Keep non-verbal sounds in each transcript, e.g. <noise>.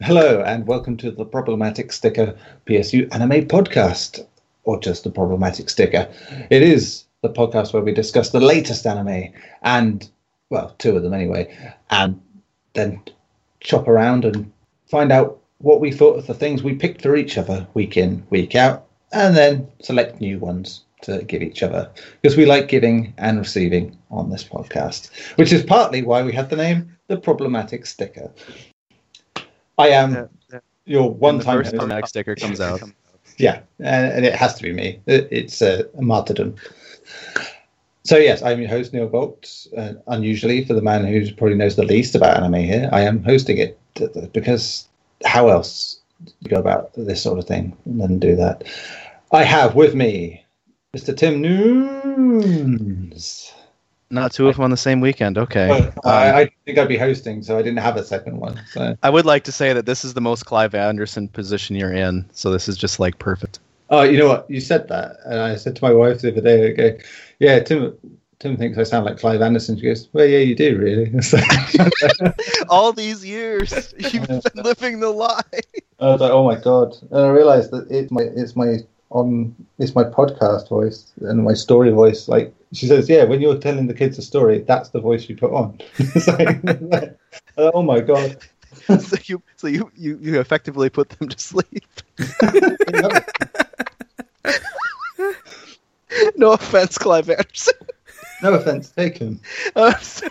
Hello, and welcome to the Problematic Sticker PSU Anime Podcast, or just the Problematic Sticker. It is the podcast where we discuss the latest anime, and, well, two of them anyway, and then chop around and find out what we thought of the things we picked for each other week in, week out, and then select new ones to give each other because we like giving and receiving on this podcast, which is partly why we had the name the Problematic Sticker. I am Yeah, yeah. your one time first sticker comes out. yeah, and, and it has to be me. It, it's a, a martyrdom. So yes, I'm your host Neil Bolt. Uh, unusually, for the man who probably knows the least about anime here, I am hosting it because how else do you go about this sort of thing than do that? I have with me Mr. Tim Noons. Not two of them on the same weekend. Okay. Well, Um, I, I think I'd be hosting, so I didn't have a second one. So I would like to say that this is the most Clive Anderson position you're in, so this is just like perfect. Oh, you know what? You said that, and I said to my wife the other day, "Okay, yeah, Tim, Tim thinks I sound like Clive Anderson." She goes, "Well, yeah, you do, really." <laughs> <laughs> All these years, you've <laughs> been living the lie. I was like, "Oh my god!" And I realised that it's my it's my on it's my podcast voice and my story voice. Like she says, "Yeah, when you're telling the kids a story, that's the voice you put on." <laughs> it's like, <laughs> oh my god! <laughs> so you, so you, you, you effectively put them to sleep. no offense, Clive Anderson. no offense taken. Oh, so-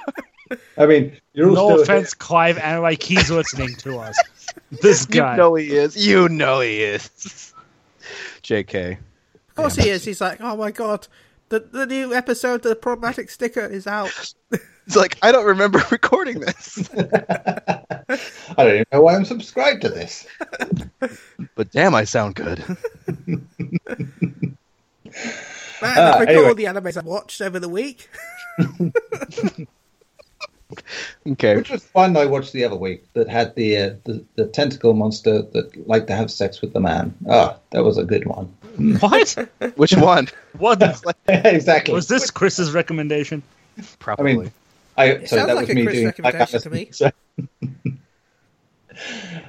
I mean, you're all No still offense, Clive, and like he's listening to us. This guy, you guy. know he is. You know he is. Jk. Of course he is. He's like, oh my god, the the new episode of the problematic sticker is out. <laughs> It's like I don't remember <laughs> recording this, <laughs> I don't even know why I'm subscribed to this. but damn, I sound good. Man, I recall ah, anyway. the animes I watched over the week. <laughs> Okay. Which was one I watched the other week that had the, uh, the the tentacle monster that liked to have sex with the man. Ah, that was a good one. What? <laughs> Which one? What <laughs> exactly. was this Chris's recommendation? Probably. I, It sorry, sounds that like was a me Chris doing. recommendation to me. So-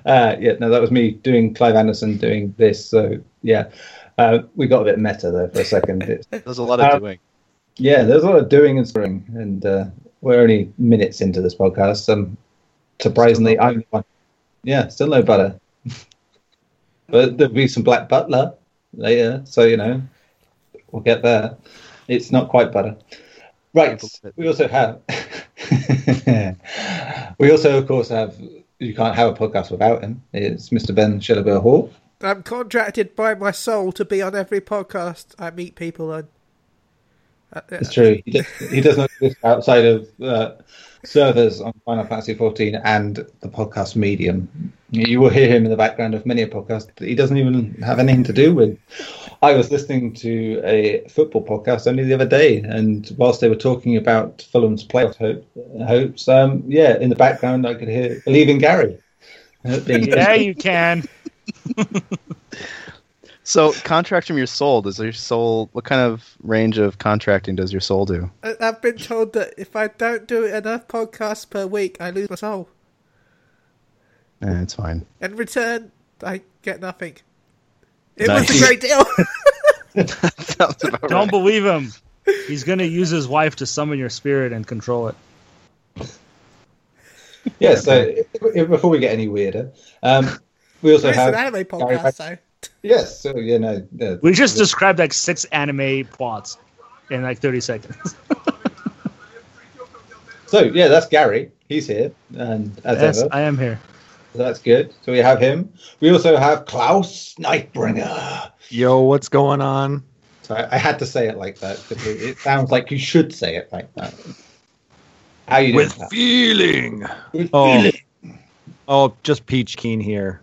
uh, yeah, no, that was me doing Clive Anderson doing this. So yeah, uh, we got a bit meta there for a second. There's a lot of Uh, doing. yeah, there's a lot of doing and spring, and uh, we're only minutes into this podcast. Um, surprisingly, Still I'm one. Yeah, still no butter, <laughs> but there'll be some black butler later. So you know, we'll get there. It's not quite butter, right? We also have. <laughs> we also, of course, have. You can't have a podcast without him. It's Mr. Ben Shillabur Hall. I'm contracted by my soul to be on every podcast I meet people on. Uh, It's true. He, does, he does not exist outside of uh, servers on Final Fantasy XIV and the podcast medium. You will hear him in the background of many a podcast that he doesn't even have anything to do with. I was listening to a football podcast only the other day, and whilst they were talking about Fulham's playoff hope, hopes, um, yeah, in the background I could hear "Believe in Gary." being- Yeah, you can. <laughs> So, contract from your soul. Does your soul? What kind of range of contracting does your soul do? I- I've been told that if I don't do enough podcasts per week, I lose my soul. Eh, it's fine. In return, I get nothing. It Nice. was a great deal. <laughs> Sounds about Don't right. believe him. He's gonna use his wife to summon your spirit and control it. yeah. So if- before we get any weirder, um, we also it's an have anime podcast, so yes. So you know, uh, We just described like six anime plots in like 30 seconds. <laughs> So yeah, that's Gary. He's here, and as yes, ever, I am here. so that's good. So we have him. We also have Klaus Nightbringer. Yo, what's going on? So I, I had to say it like that because it, it sounds like you should say it like that. How you doing? With Klaus? feeling. With Oh. feeling. Oh, just Peach Keen here.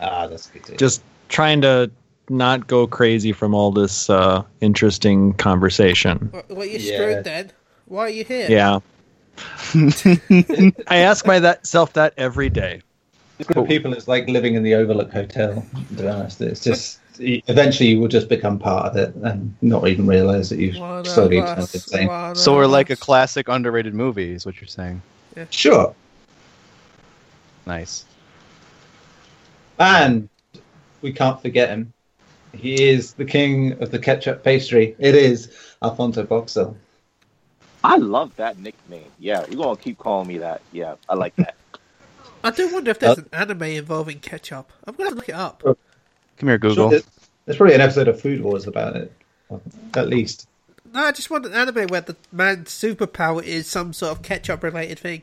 Ah, that's good. Too. Just trying to not go crazy from all this uh, interesting conversation. what, what you Yeah. screwed then? Why are you here? Yeah. <laughs> I ask myself that every day. for people, it's like living in the Overlook Hotel. To be honest, it's just eventually you will just become part of it and not even realize that you've One slowly us, turned insane. So we're like a classic underrated movie, is what you're saying. Sure. Nice. And we can't forget him. He is the king of the ketchup pastry. It is Alfonso Boxel. I love that nickname. Yeah, you're gonna keep calling me that. Yeah, I like that. <laughs> I do wonder if there's uh, an anime involving ketchup. I'm gonna look it up. Come here, Google. Sure, There's probably an episode of Food Wars about it, at least. No, I just want an anime where the man's superpower is some sort of ketchup related thing.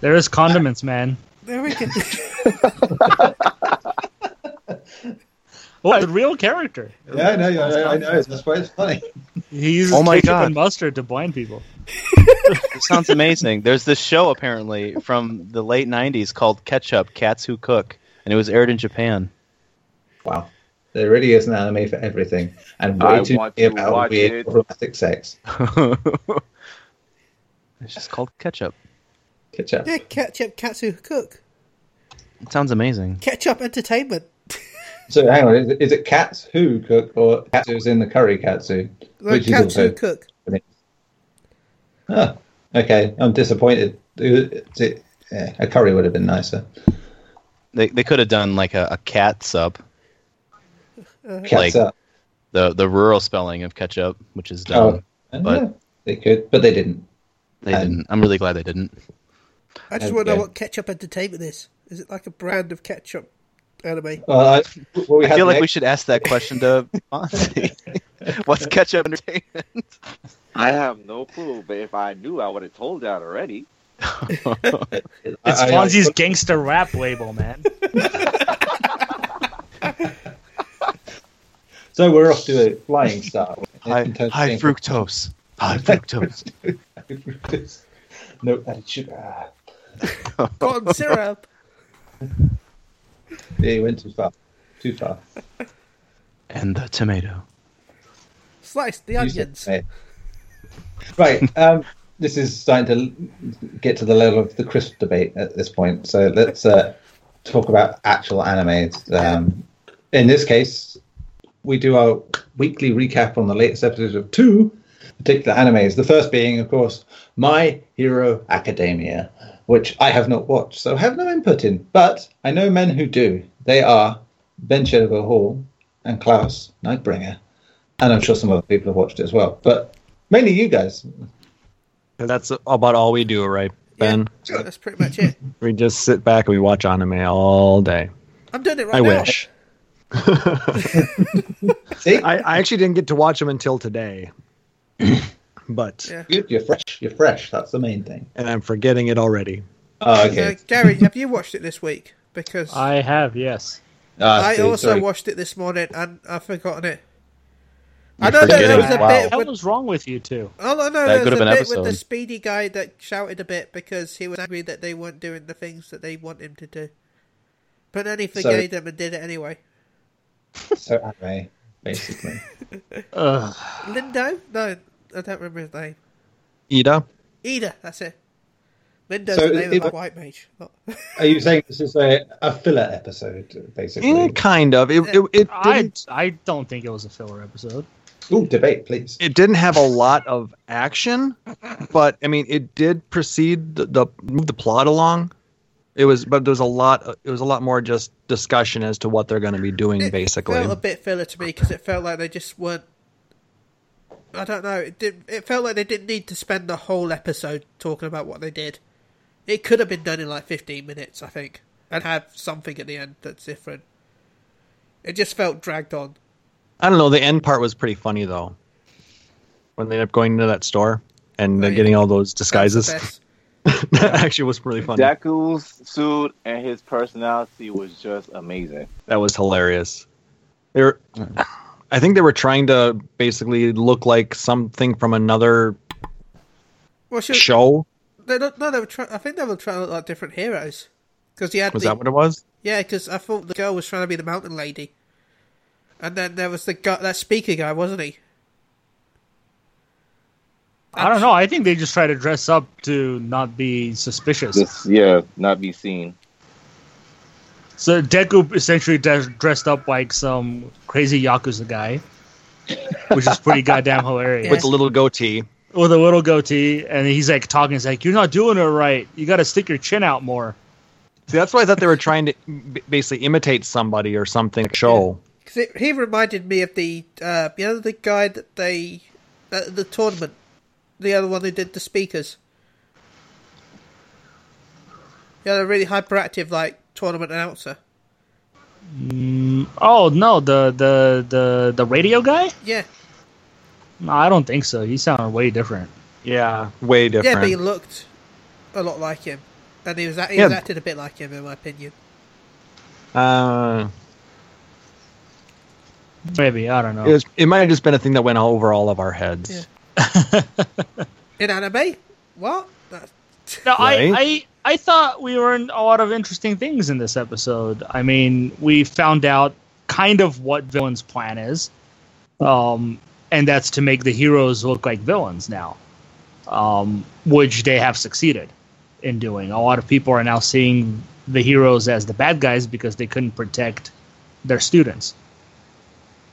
There is condiments, man. There we go. <laughs> <laughs> Oh, the real character. Yeah, I know. I, I know. That's why it's funny. He uses Oh my ketchup God. and mustard to blind people. It sounds amazing. There's this show apparently from the late '90s called Ketchup: Cats Who Cook, and it was aired in Japan. Wow. There really is an anime for everything, and way I too want to about watch weird it. problematic sex. <laughs> it's just called Ketchup. Ketchup. yeah, ketchup Cats Who cook. It sounds amazing. Ketchup entertainment. So hang on, is it, is it cats who cook or katsu's in the curry katsu? Like Which is katsu also- cook. Ah, okay. I'm disappointed. Is it- yeah, a curry would have been nicer. They they could have done like a, a cat sub, Cats Like- up. the the rural spelling of ketchup, which is Oh, dumb. I but- know. they could, but they didn't. They Um, didn't. I'm really glad they didn't. I just Okay. want to know what ketchup entertainment is. Is it like a brand of ketchup anime? Well, I, well, we I feel like the we should ask that question to Fonzie. <laughs> What's ketchup entertainment? I have no clue, but if I knew, I would have told that already. <laughs> It's I- I- Fonzie's gangster rap label, man. <laughs> So we're off to a flying start. high, in terms high fructose. High fructose. no added sugar. Corn syrup. Yeah, you went too far. Too far. and the tomato. Slice the You said onions. Right. Um, this is starting to get to the level of the crisp debate at this point. So let's uh, talk about actual animes. Um, in this case, we do our weekly recap on the latest episodes of two particular animes. The first being, of course, My Hero Academia, which I have not watched, so have no input in. But I know men who do. They are Ben Shennifer Hall and Klaus Nightbringer. And I'm sure some other people have watched it as well. But mainly you guys. That's about all we do, right, Ben? Yeah, that's pretty much it. <laughs> We just sit back and we watch anime all day. I'm doing it right I now. wish. <laughs> <laughs> See? I, I actually didn't get to watch them until today. But Yeah. Good, you're fresh. You're fresh. That's the main thing. and I'm forgetting it already. Oh, Uh, okay. Gary, have you watched it this week? Because I have, yes. Ah, I see, also sorry. watched it this morning and I've forgotten it. I You're know that there was a. Wow. bit What with hell was wrong with you two? Oh no, no, there was a been bit with the speedy guy that shouted a bit because he was angry that they weren't doing the things that they want him to do. But then he forgave them and did it anyway. So anime, basically. Ugh. <laughs> Lindo? No, I don't remember his name. Iida? Iida, that's it. Lindo's So the name it- of a white mage. Not- <laughs> Are you saying this is a, a filler episode, basically? Eh, kind of. It, it, it, I didn't, I don't think it was a filler episode. Ooh, debate, please. it didn't have a lot of action, but I mean, it did proceed the, the move the plot along. It was, but there was a lot. It was a lot more just discussion as to what they're going to be doing, it basically. felt a bit filler to me because it felt like they just weren't. I don't know. It did. It felt like they didn't need to spend the whole episode talking about what they did. It could have been done in like fifteen minutes, I think, and have something at the end that's different. It just felt dragged on. I don't know. The end part was pretty funny though, when they end up going into that store and Oh, they're yeah. getting all those disguises. <laughs> that actually was really funny. Deku's suit and his personality was just amazing. That was hilarious. They were, mm. I think they were trying to basically look like something from another Well, she, show. they don't, no, they were trying. I think they were trying to look like different heroes because you had Was the, that what it was? Yeah, because I thought the girl was trying to be the mountain lady, and then there was the guy, that speaker guy, wasn't he? I don't know. I think they just try to dress up to not be suspicious. Just yeah, not be seen. So Deku essentially des- dressed up like some crazy yakuza guy, which is pretty goddamn <laughs> hilarious. With a little goatee. With a little goatee, and he's like talking. He's like, "You're not doing it right. You got to stick your chin out more." See, that's why I thought they were trying to basically imitate somebody or something. Show. Because he reminded me of the, uh, you know, the guy that they, uh, the tournament, the other one who did the speakers. Yeah, a really hyperactive, like, tournament announcer. Oh no, the the the the radio guy? Yeah, No, I don't think so. He sounded way different. Yeah, way different. yeah, but he looked a lot like him. And he was, act- he Yeah. was acted a bit like him, in my opinion. uh, Maybe I don't know. it, was, it might have just been a thing that went over all of our heads. Yeah. <laughs> In anime? What? That's, No, Right? I, I I thought we learned a lot of interesting things in this episode. I mean, we found out kind of what villain's plan is, um, and that's to make the heroes look like villains now, um, which they have succeeded in doing. A lot of people are now seeing the heroes as the bad guys because they couldn't protect their students.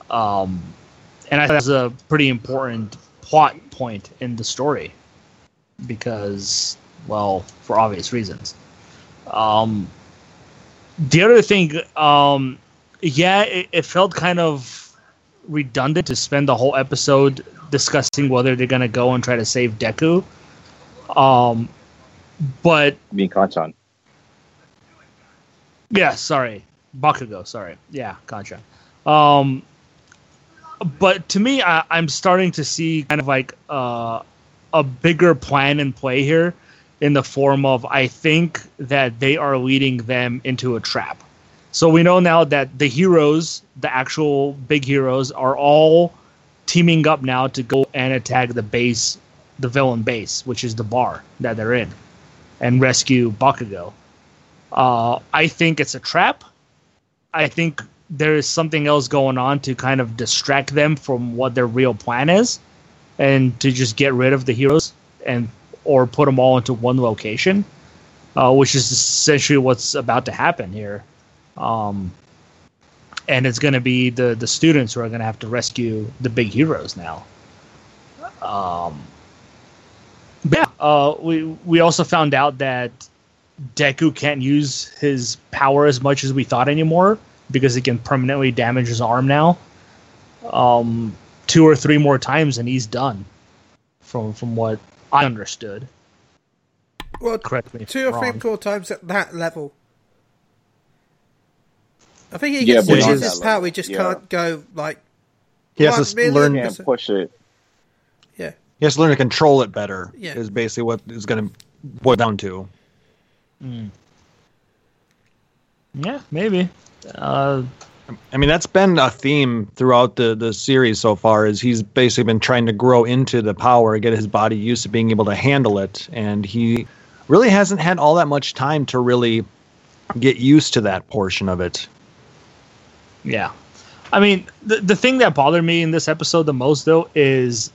Um, and I think that's a pretty important plot point in the story because, well, for obvious reasons. Um, the other thing, um, yeah, it, it felt kind of redundant to spend the whole episode discussing whether they're going to go and try to save Deku. Um, but Being Kacchan. yeah, sorry. Bakugo, sorry. Yeah, Contra. Um, but to me, I, I'm starting to see kind of like uh, a bigger plan in play here in the form of I think that they are leading them into a trap. So we know now that the heroes, the actual big heroes, are all teaming up now to go and attack the base, the villain base, which is the bar that they're in, and rescue Bakugo. Uh, I think it's a trap. I think there is something else going on to kind of distract them from what their real plan is, and to just get rid of the heroes and or put them all into one location, uh, which is essentially what's about to happen here. Um, and it's going to be the the students who are going to have to rescue the big heroes now. Um, yeah, uh, we we also found out that Deku can't use his power as much as we thought anymore because he can permanently damage his arm now. Um, two or three more times and he's done. From from what I understood. well, Correct me. two I'm or three wrong. more times at that level. I think he Yeah, can but use on his power, level, he just yeah. can't go, like, He has to learn. percent. Can't push it. yeah. He has to learn to control it better. Yeah. Is basically what is going to boil down to. Yeah, maybe. Uh, I mean, that's been a theme throughout the, the series so far. Is he's basically been trying to grow into the power, get his body used to being able to handle it, and he really hasn't had all that much time to really get used to that portion of it. Yeah. I mean, the the thing that bothered me in this episode the most though is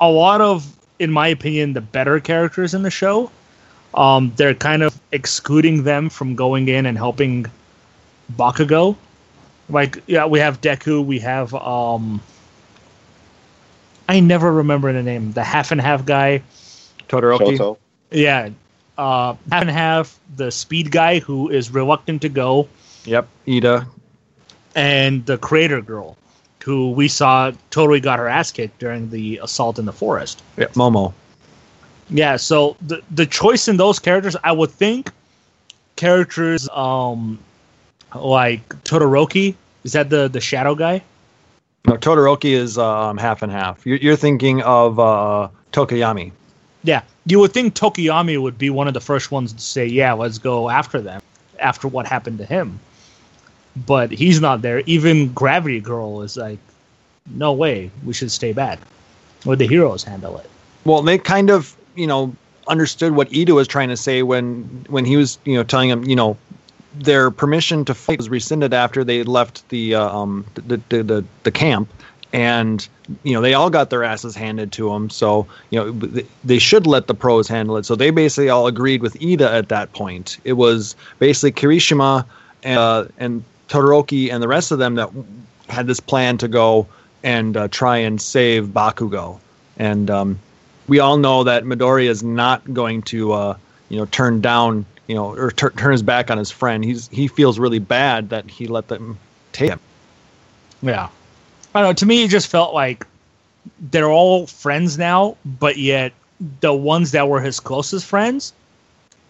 a lot of in my opinion the better characters in the show um they're kind of excluding them from going in and helping Bakugo. Like yeah, we have Deku, we have um I never remember the name, the half and half guy. Todoroki. Shoto. Yeah. Uh half and half, the speed guy who is reluctant to go Yep. Iida. and the creator girl, who we saw totally got her ass kicked during the assault in the forest. Yep. Momo. Yeah, so the the choice in those characters, I would think characters um like Todoroki, is that the the shadow guy? No, Todoroki is um, half and half. You're, you're thinking of uh, Tokoyami. Yeah, you would think Tokoyami would be one of the first ones to say, "Yeah, let's go after them." After what happened to him, but he's not there. Even Gravity Girl is like, "No way, we should stay back." Let the heroes handle it. Well, they kind of, you know, understood what Iida was trying to say when when he was, you know, telling him, you know, their permission to fight was rescinded after they left the uh, um the the, the the camp, and you know they all got their asses handed to them. So you know they should let the pros handle it. So they basically all agreed with Iida at that point. It was basically Kirishima and, uh, and Todoroki and the rest of them that had this plan to go and uh, try and save Bakugo. And um, we all know that Midori is not going to, uh, you know, turn down you know, or tur turn his back on his friend. He's he feels really bad that he let them take him. Yeah. I don't know. To me, it just felt like they're all friends now, but yet the ones that were his closest friends,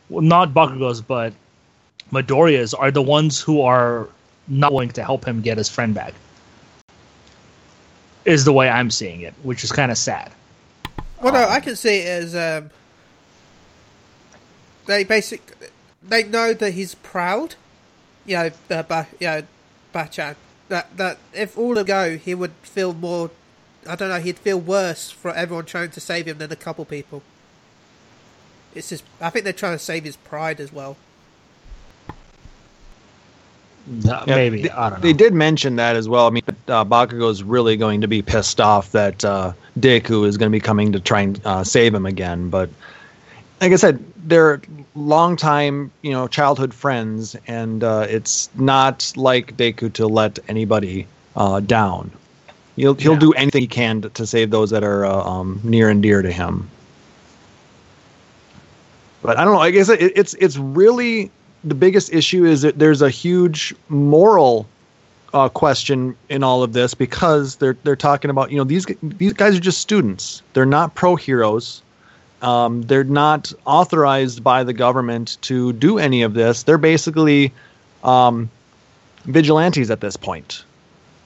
well, not Bakugo's, but Midoriya's, are the ones who are not willing to help him get his friend back. Is the way I'm seeing it, which is kind of sad. Well, no, I can see it as um, they basic they know that he's proud. You know, uh, ba, you know, Bachan. That that if all of go, he would feel more. I don't know. He'd feel worse for everyone trying to save him than a couple people. It's just. I think they're trying to save his pride as well. Uh, Yeah, Maybe they, I don't know. They did mention that as well. I mean, uh, Bakugo's really going to be pissed off that uh, Deku is going to be coming to try and uh, save him again. But like I said, they're longtime, you know, childhood friends, and uh, it's not like Deku to let anybody uh, down. He'll he'll Yeah. do anything he can to, to save those that are uh, um, near and dear to him. But I don't know. I guess it, it's it's really the biggest issue is that there's a huge moral uh, question in all of this because they're they're talking about you know these these guys are just students. They're not pro heroes. Um, they're not authorized by the government to do any of this. They're basically um, vigilantes at this point.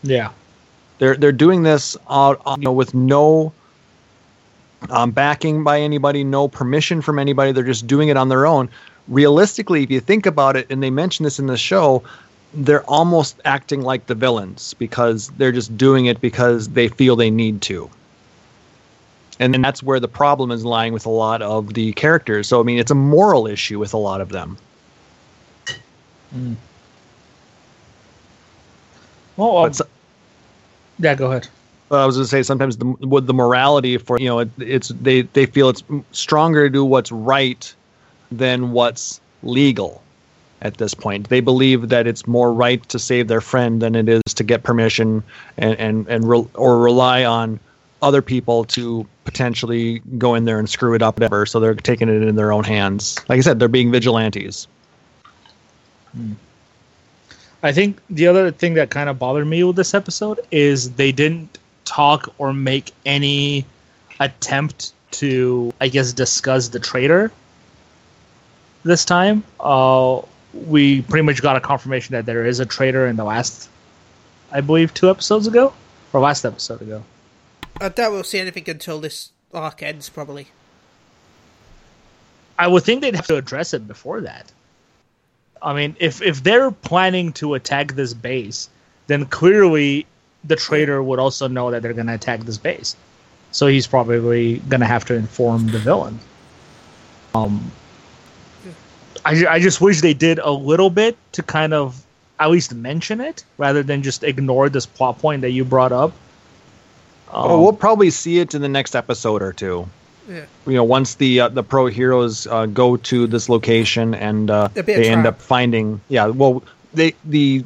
yeah. They're they're doing this out you know with no um, backing by anybody, no permission from anybody. They're just doing it on their own. Realistically, if you think about it, and they mention this in the show, they're almost acting like the villains because they're just doing it because they feel they need to. And then that's where the problem is lying with a lot of the characters. So I mean, it's a moral issue with a lot of them. Well, um, so- yeah. Go ahead. I was going to say sometimes the with the morality for you know it, it's they they feel it's stronger to do what's right than what's legal at this point. They believe that it's more right to save their friend than it is to get permission and and and re- or rely on other people to potentially go in there and screw it up whatever. So they're taking it in their own hands. Like I said, they're being vigilantes. I think the other thing that kind of bothered me with this episode is they didn't talk or make any attempt to, I guess, discuss the traitor this time. Uh, we pretty much got a confirmation that there is a traitor in the last, I believe, two episodes ago or last episode ago. I doubt we'll see anything until this arc ends, probably. I would think they'd have to address it before that. I mean, if if they're planning to attack this base, then clearly the traitor would also know that they're going to attack this base. So he's probably going to have to inform the villain. Um, I, I just wish they did a little bit to kind of at least mention it rather than just ignore this plot point that you brought up. Um, Oh, we'll probably see it in the next episode or two. Yeah. You know, once the uh, the pro heroes uh, go to this location and uh, It'll be a they end up finding, yeah, well, they the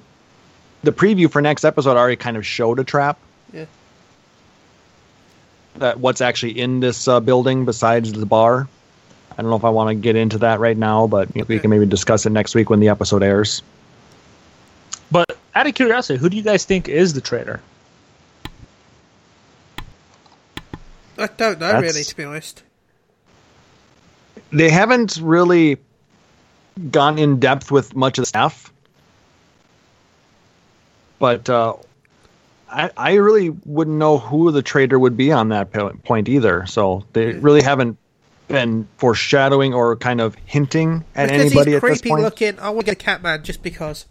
the preview for next episode already kind of showed a trap. Yeah. That what's actually in this uh, building besides the bar. I don't know if I want to get into that right now, but you know, we can maybe discuss it next week when the episode airs. but out of curiosity, who do you guys think is the traitor? I don't know, That's- really, to be honest. they haven't really gone in depth with much of the staff. But uh, I, I really wouldn't know who the traitor would be on that point either. So they really haven't been foreshadowing or kind of hinting at because anybody he's at this creepy point. looking. I want to get a Catman just because.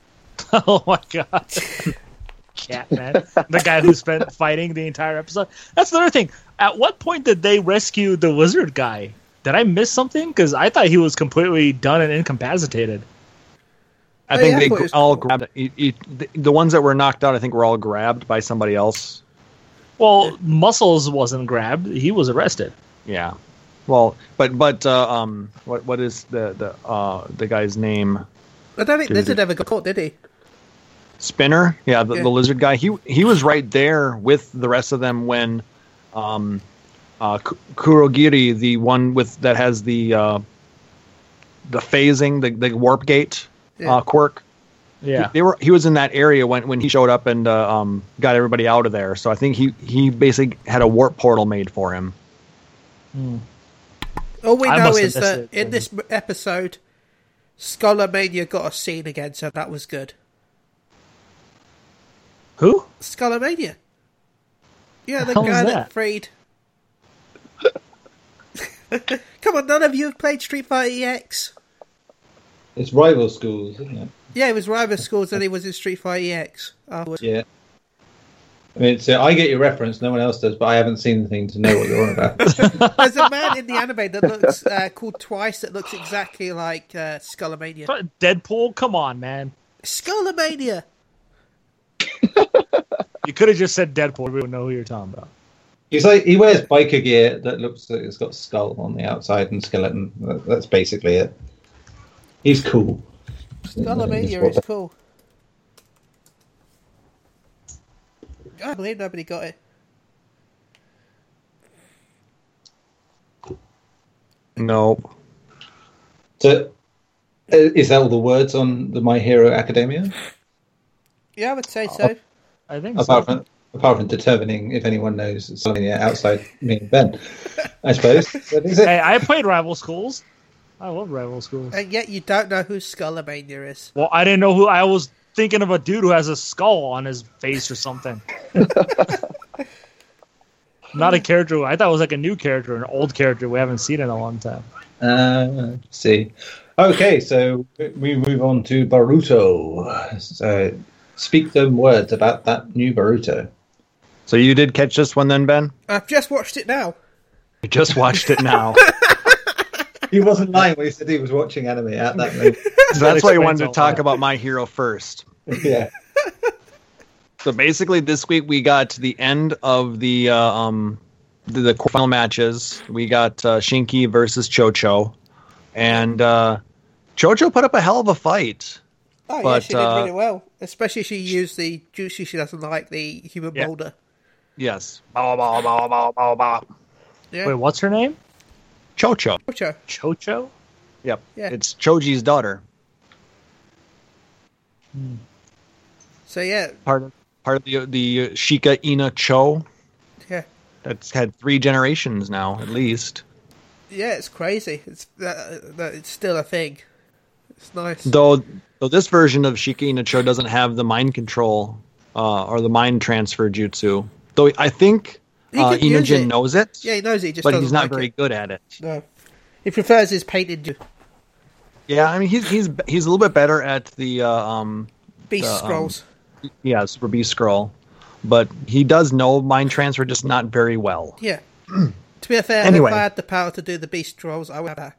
<laughs> oh my god. <laughs> Catman. the guy who spent fighting the entire episode. That's the other thing. At what point did they rescue the wizard guy? Did I miss something? Because I thought he was completely done and incapacitated. I Oh, think yeah, they thought it was all cool. grabbed the, the ones that were knocked out. I think were all grabbed by somebody else. Well, Muscles wasn't grabbed. He was arrested. Yeah. Well, but but uh, um, what what is the the uh the guy's name? I don't think Dude. Lizard ever got caught, did he? Spinner, yeah, the, Yeah. the lizard guy. He he was right there with the rest of them when, um, uh, Ku- Kurogiri, the one with that has the uh, the phasing, the the warp gate Yeah. uh, quirk. Yeah. They were he was in that area when when he showed up and uh, um got everybody out of there. So I think he he basically had a warp portal made for him. All we I know is that it, in this m- episode, Skullomania got a scene again, so that was good. Who? Skullomania. Yeah, the hell is guy that? that? freed. <laughs> Come on, none of you have played Street Fighter EX. It's rival schools, isn't it? Yeah, it was rival schools and he was in Street Fighter EX. afterwards. Yeah. I mean, so I get your reference, no one else does, but I haven't seen the thing to know what you're on about. <laughs> There's a man in the anime that looks uh, called Twice that looks exactly like uh, Skullomania. Deadpool? Come on, man. Skullomania! You could have just said Deadpool. We would know who you're talking about. He's like he wears biker gear that looks like it's got skull on the outside and skeleton. That's basically it. He's cool. Skullomania is cool. I believe nobody got it. No, So, uh, is that all the words on the My Hero Academia? Yeah, I would say so. I think Apart so. from apart from determining if anyone knows something outside me and Ben, I suppose. <laughs> That is it. Hey, I played Rival Schools. I love Rival Schools. And yet you don't know who Skullomania is. Well, I didn't know who. I was thinking of a dude who has a skull on his face or something. <laughs> Not a character. I thought it was like a new character, an old character we haven't seen in a long time. Uh, see. Okay, so we move on to Baruto. So, speak them words about that new Baruto. so you did catch this one then, Ben? I've just watched it now. You just watched it now. <laughs> He wasn't lying when he said he was watching anime at that moment. <laughs> So that's why you wanted to talk lot. about My Hero first. <laughs> yeah. So basically, this week we got to the end of the uh, um the, the final matches. We got uh, Shinki versus Chocho, and uh, Chocho put up a hell of a fight. Oh, But, yeah, she did uh, really well. Especially she used the juicy she doesn't like, the human Yeah. boulder. Yes, bow, bow, bow, bow, bow, bow. Yeah. Wait, what's her name? Chocho. Ocho. Chocho? Yep, Yeah. it's Choji's daughter. So, yeah, Part of part of the the Shika Ina Cho. yeah. That's had three generations now, at least. Yeah, it's crazy. It's that, that it's still a thing. It's nice. Though, though this version of Shika Ina Cho doesn't have the mind control uh, or the mind transfer jutsu. Though I think uh, Inojin knows it, Yeah, he knows it. He just but he's not like very it. good at it. No, he prefers his painted Yeah, I mean he's he's he's a little bit better at the uh, um beast Uh, um, scrolls. yeah Super Beast Scroll, but he does know mind transfer, just not very well. Yeah. <clears throat> to be fair, Anyway. if I had the power to do the beast scrolls, I would have that.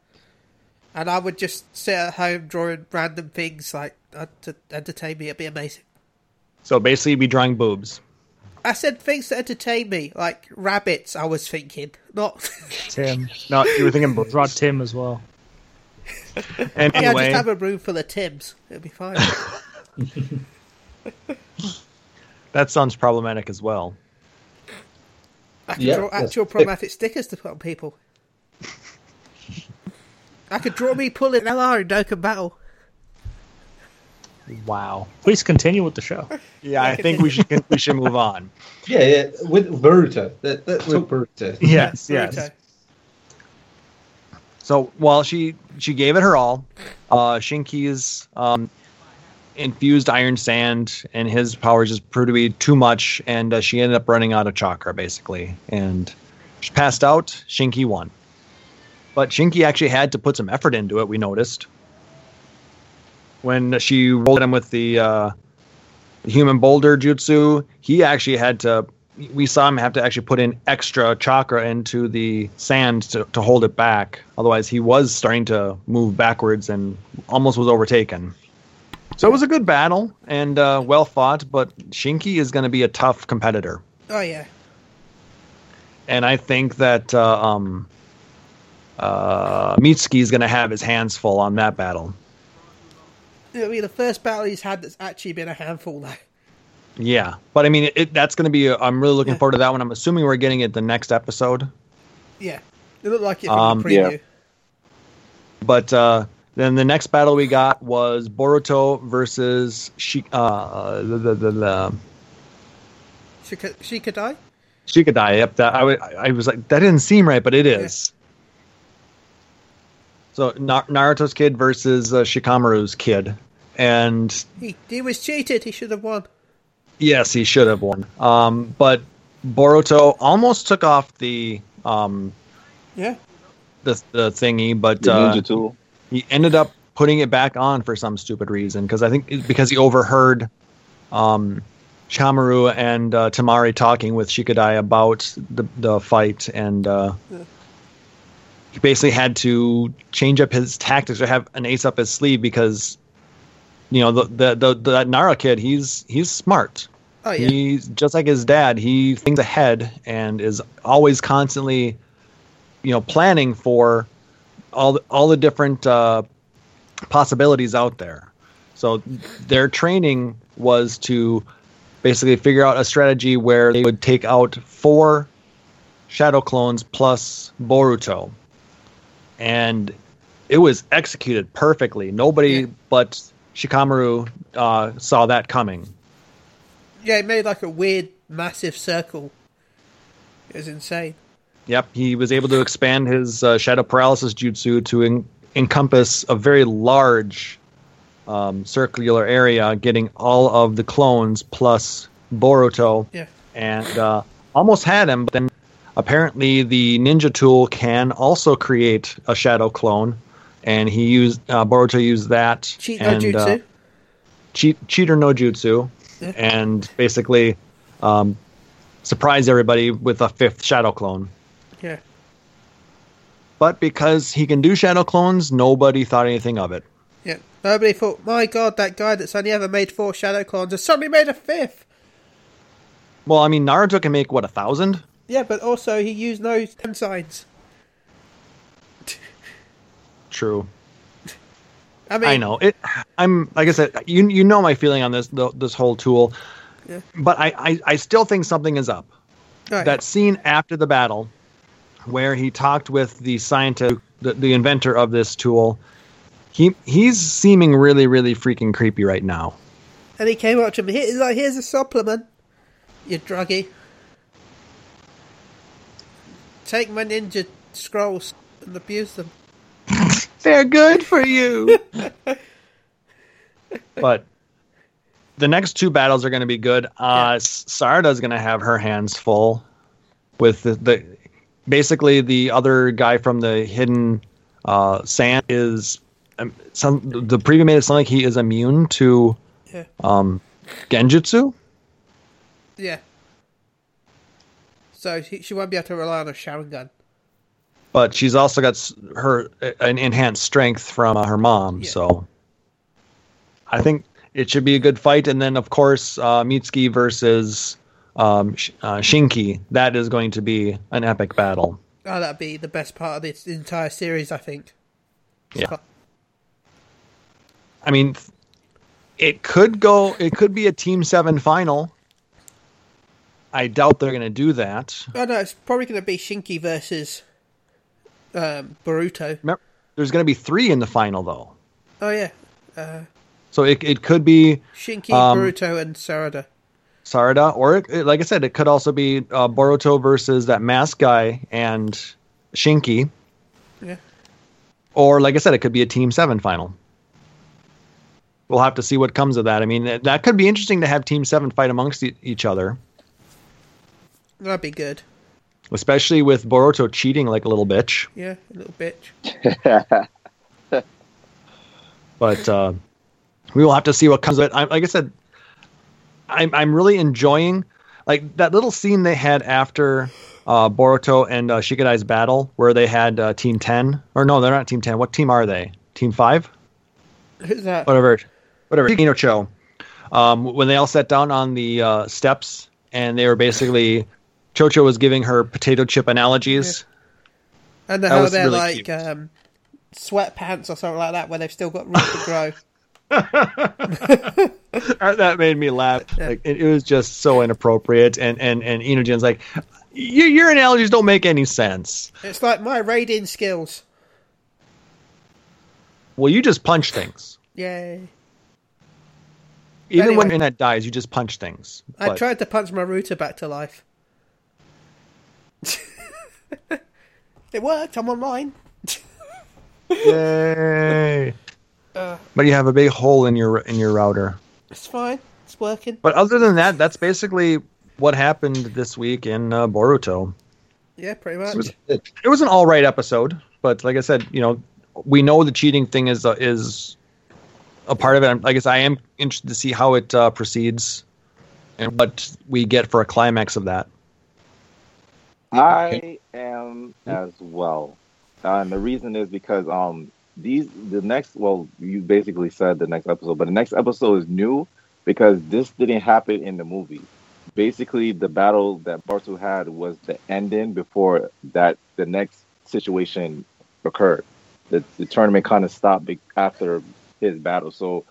And I would just sit at home drawing random things like uh, to entertain me. It'd be amazing. So basically, you'd be drawing boobs. I said things to entertain me, like rabbits. I was thinking, not. <laughs> Tim. No, you were thinking boobs. Draw Tim as well. And <laughs> yeah, anyway, just have a room full of Tims. It'd be fine. <laughs> that sounds problematic as well. I can Yeah, draw that's- actual problematic stickers to put on people. I could draw me pulling LR in Dokkan Battle. Wow. Please continue with the show. Yeah, I think we should we should move on. <laughs> Yeah, yeah. With Baruto. Let, let's talk Baruto. Yes, Naruto. So while she she gave it her all, uh, Shinki's um, infused iron sand and his powers just proved to be too much, and uh, she ended up running out of chakra basically, and she passed out. Shinki won, but Shinki actually had to put some effort into it. We noticed when she rolled him with the, uh, the human boulder jutsu. He actually had to. We saw him have to actually put in extra chakra into the sand to, to hold it back. Otherwise, he was starting to move backwards and almost was overtaken. So it was a good battle and uh, well fought, but Shinki is going to be a tough competitor. Oh yeah. And I think that uh, um, uh, Mitsuki is going to have his hands full on that battle. It'll be the first battle he's had that's actually been a handful, though. Yeah, but I mean, it, that's going to be. i I'm really looking Yeah. forward to that one. I'm assuming we're getting it the next episode. Yeah. It looked like it from Um, the preview. yeah. But uh, Then the next battle we got was Boruto versus Shi- uh, the, the, the, the She could, she could die. Shikadai. Yep, that I, I was like, that didn't seem right, but it is. So Na- Naruto's kid versus uh, Shikamaru's kid, and He, he was cheated. He should have won. yes, he should have won. Um, but Boruto almost took off the um, Yeah. the, the thingy, but The uh, ninja tool. he ended up putting it back on for some stupid reason because I think because he overheard um, Chamaru and uh, Temari talking with Shikadai about the the fight, and uh, he basically had to change up his tactics or have an ace up his sleeve because you know the the, the, that Nara kid he's he's smart. Oh yeah. He's just like his dad. He thinks ahead and is always constantly, you know, planning for all the, all the different uh, possibilities out there. So their training was to basically figure out a strategy where they would take out four shadow clones plus Boruto, and it was executed perfectly. Nobody Yeah. but Shikamaru uh, saw that coming. Yeah, it made like a weird, massive circle. It was insane. Yep, he was able to expand his uh, shadow paralysis jutsu to en- encompass a very large um, circular area, getting all of the clones plus Boruto, Yeah. and uh, almost had him. But then apparently the ninja tool can also create a shadow clone, and he used uh, Boruto used that Cheat no jutsu. uh, cheat cheater no jutsu, Yeah. and basically um, surprise everybody with a fifth shadow clone. yeah. But because he can do shadow clones, nobody thought anything of it. Yeah. Nobody thought, my god, that guy that's only ever made four shadow clones has suddenly made a fifth. Well, I mean, Naruto can make what a thousand. Yeah, but also he used no ten signs. True, I mean, I know it. I'm like I said, you you know my feeling on this the, this whole tool, Yeah. but I, I I still think something is up. Right. That scene after the battle, where he talked with the scientist, the, the inventor of this tool, he he's seeming really really freaking creepy right now. And he came up to me. He's like, "Here's a supplement, you druggy. Take my ninja scrolls and abuse them." <laughs> They're good for you. <laughs> but the next two battles are going to be good. Uh, S Sarada's going to have her hands full with the, the basically the other guy from the hidden uh, sand is um, some the preview made it sound like he is immune to Yeah. um, genjutsu. Yeah. So she, she won't be able to rely on a Sharingan. but she's also got her an enhanced strength from uh, her mom. Yeah. So I think it should be a good fight. And then, of course, uh, Mitsuki versus um, Sh- uh, Shinki. That is going to be an epic battle. Oh, that'd be the best part of this entire series, I think. Yeah. I mean, it could go. It could be a Team Seven final. I doubt they're going to do that. Oh no, it's probably going to be Shinki versus um, Boruto. Remember, there's going to be three in the final, though. Oh yeah, So it, it could be Shinki, Um, Boruto, and Sarada. Sarada, or it, it- like I said, it could also be uh, Boruto versus that mask guy and Shinki. Yeah. Or like I said, it could be a Team Seven final. We'll have to see what comes of that. I mean, that- that could be interesting to have Team Seven fight amongst e- each other, That'd be good. especially with Boruto cheating like a little bitch. Yeah, a little bitch. <laughs> But uh, we will have to see what comes of it. I, like I said, I'm I'm really enjoying like that little scene they had after uh, Boruto and uh, Shikadai's battle, where they had uh, Team Ten or no, they're not Team Ten. What team are they? Team Five? Who's that? Whatever, whatever. Inocho. Um, when they all sat down on the uh, steps and they were basically Chocho was giving her potato chip analogies. And the how they're really like um, sweatpants or something like that, where they've still got room to grow. <laughs> <laughs> That made me laugh. Like it, it was just so inappropriate, and and and Inojin's like, your your analogies don't make any sense. It's like my raiding skills. Well, you just punch things. Yay! Even Anyway. when internet dies, you just punch things. I But- tried to punch my router back to life. <laughs> it worked. I'm online. Yay! <laughs> Uh, But you have a big hole in your in your router. it's fine. It's working. But other than that, that's basically what happened this week in uh, Boruto. Yeah, pretty much. It was, it was an all right episode, but like I said, you know, we know the cheating thing is uh, is a part of it. I'm- I guess I am interested to see how it uh, proceeds and what we get for a climax of that. I am as well, uh, and the reason is because um these the next well you basically said the next episode, but the next episode is new because this didn't happen in the movie. Basically, the battle that Boruto had was the ending before that the next situation occurred. The the tournament kind of stopped after his battle, so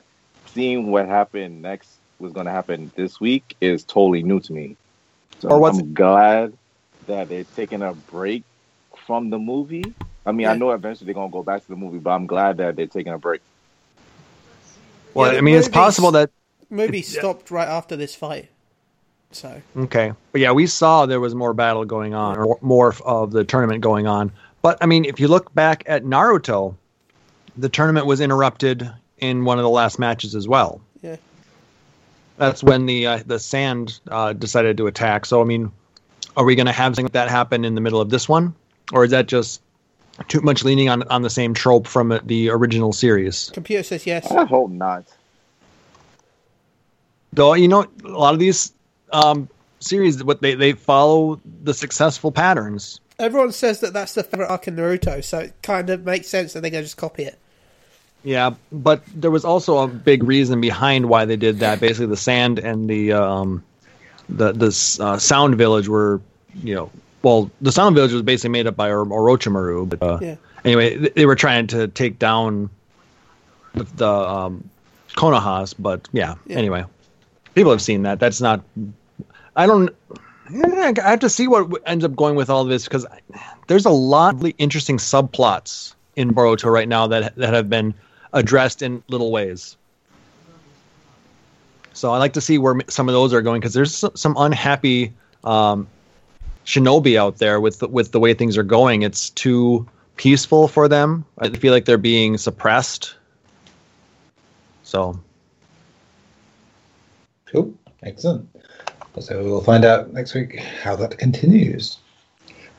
seeing what happened next was going to happen this week is totally new to me. So Or what's- I'm glad that they're taking a break from the movie. I mean, I know eventually they're gonna go back to the movie, but I'm glad that they're taking a break. Well, Yeah, I mean, it's possible that Movie stopped right after this fight. So Okay. But yeah, we saw there was more battle going on, or more of the tournament going on. But I mean, if you look back at Naruto, the tournament was interrupted in one of the last matches as well. Yeah. That's when the uh, the sand uh, decided to attack. So I mean, are we going to have something like that happen in the middle of this one, or is that just too much leaning on on the same trope from uh, the original series? computer says yes. I hope not. Though you know, a lot of these um, series, what they they follow the successful patterns. Everyone says that that's the favorite arc in Naruto, so it kind of makes sense that they're going to just copy it. Yeah, but there was also a big reason behind why they did that. Basically, the sand and the um, the the uh, sound village were, you know, well, the sound village was basically made up by Or- Orochimaru. But uh, Yeah. anyway, th- they were trying to take down the, the um, Konohas. But yeah, Yeah. anyway, people have seen that. That's not. I don't. I have to see what ends up going with all this because there's a lot of really interesting subplots in Boruto right now that that have been addressed in little ways. So I like to see where some of those are going because there's some unhappy um, shinobi out there with the, with the way things are going. It's too peaceful for them. I feel like they're being suppressed. So Cool. Excellent. So we'll find out next week how that continues.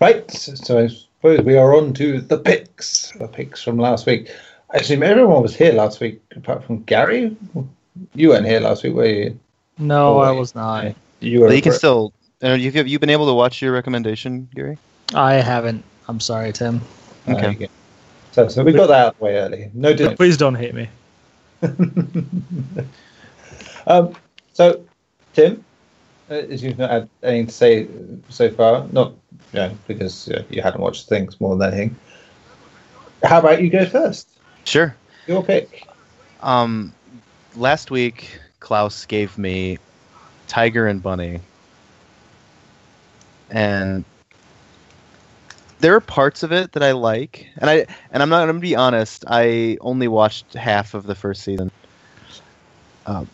Right. So, I suppose we are on to the picks. The picks from last week. I assume everyone was here last week apart from Gary. You weren't here last week, were you? No, Oh, I was not. You were. But you can still. Uh, you have you been able to watch your recommendation, Gary? I haven't. I'm sorry, Tim. Uh, Okay. okay. So, so we got that out of the way early. No dinner. Please don't hate me. <laughs> Um, so, Tim, uh, as you've not had anything to say so far, not you know, because uh, you hadn't watched things more than anything. How about you go first? Sure. Your pick. Um, last week Klaus gave me Tiger and Bunny, and there are parts of it that I like, and I and I'm not going to be honest. I only watched half of the first season, uh,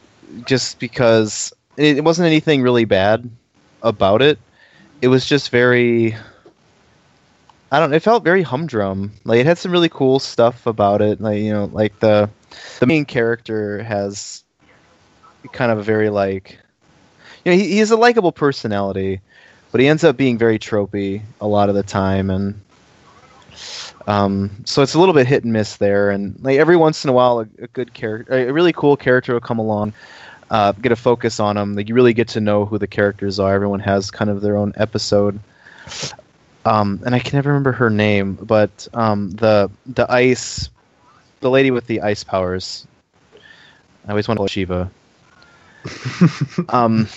just because it wasn't anything really bad about it. It was just very. I don't. It felt very humdrum. Like it had some really cool stuff about it. Like you know, like the the main character has kind of a very like you know he, he has a likable personality but he ends up being very tropey a lot of the time and um, so it's a little bit hit and miss there and like every once in a while a, a good character a really cool character will come along uh, get a focus on them like you really get to know who the characters are. Everyone has kind of their own episode. Um, and I can never remember her name but um, the the ice the lady with the ice powers. I always want to call Shiva. <laughs> um,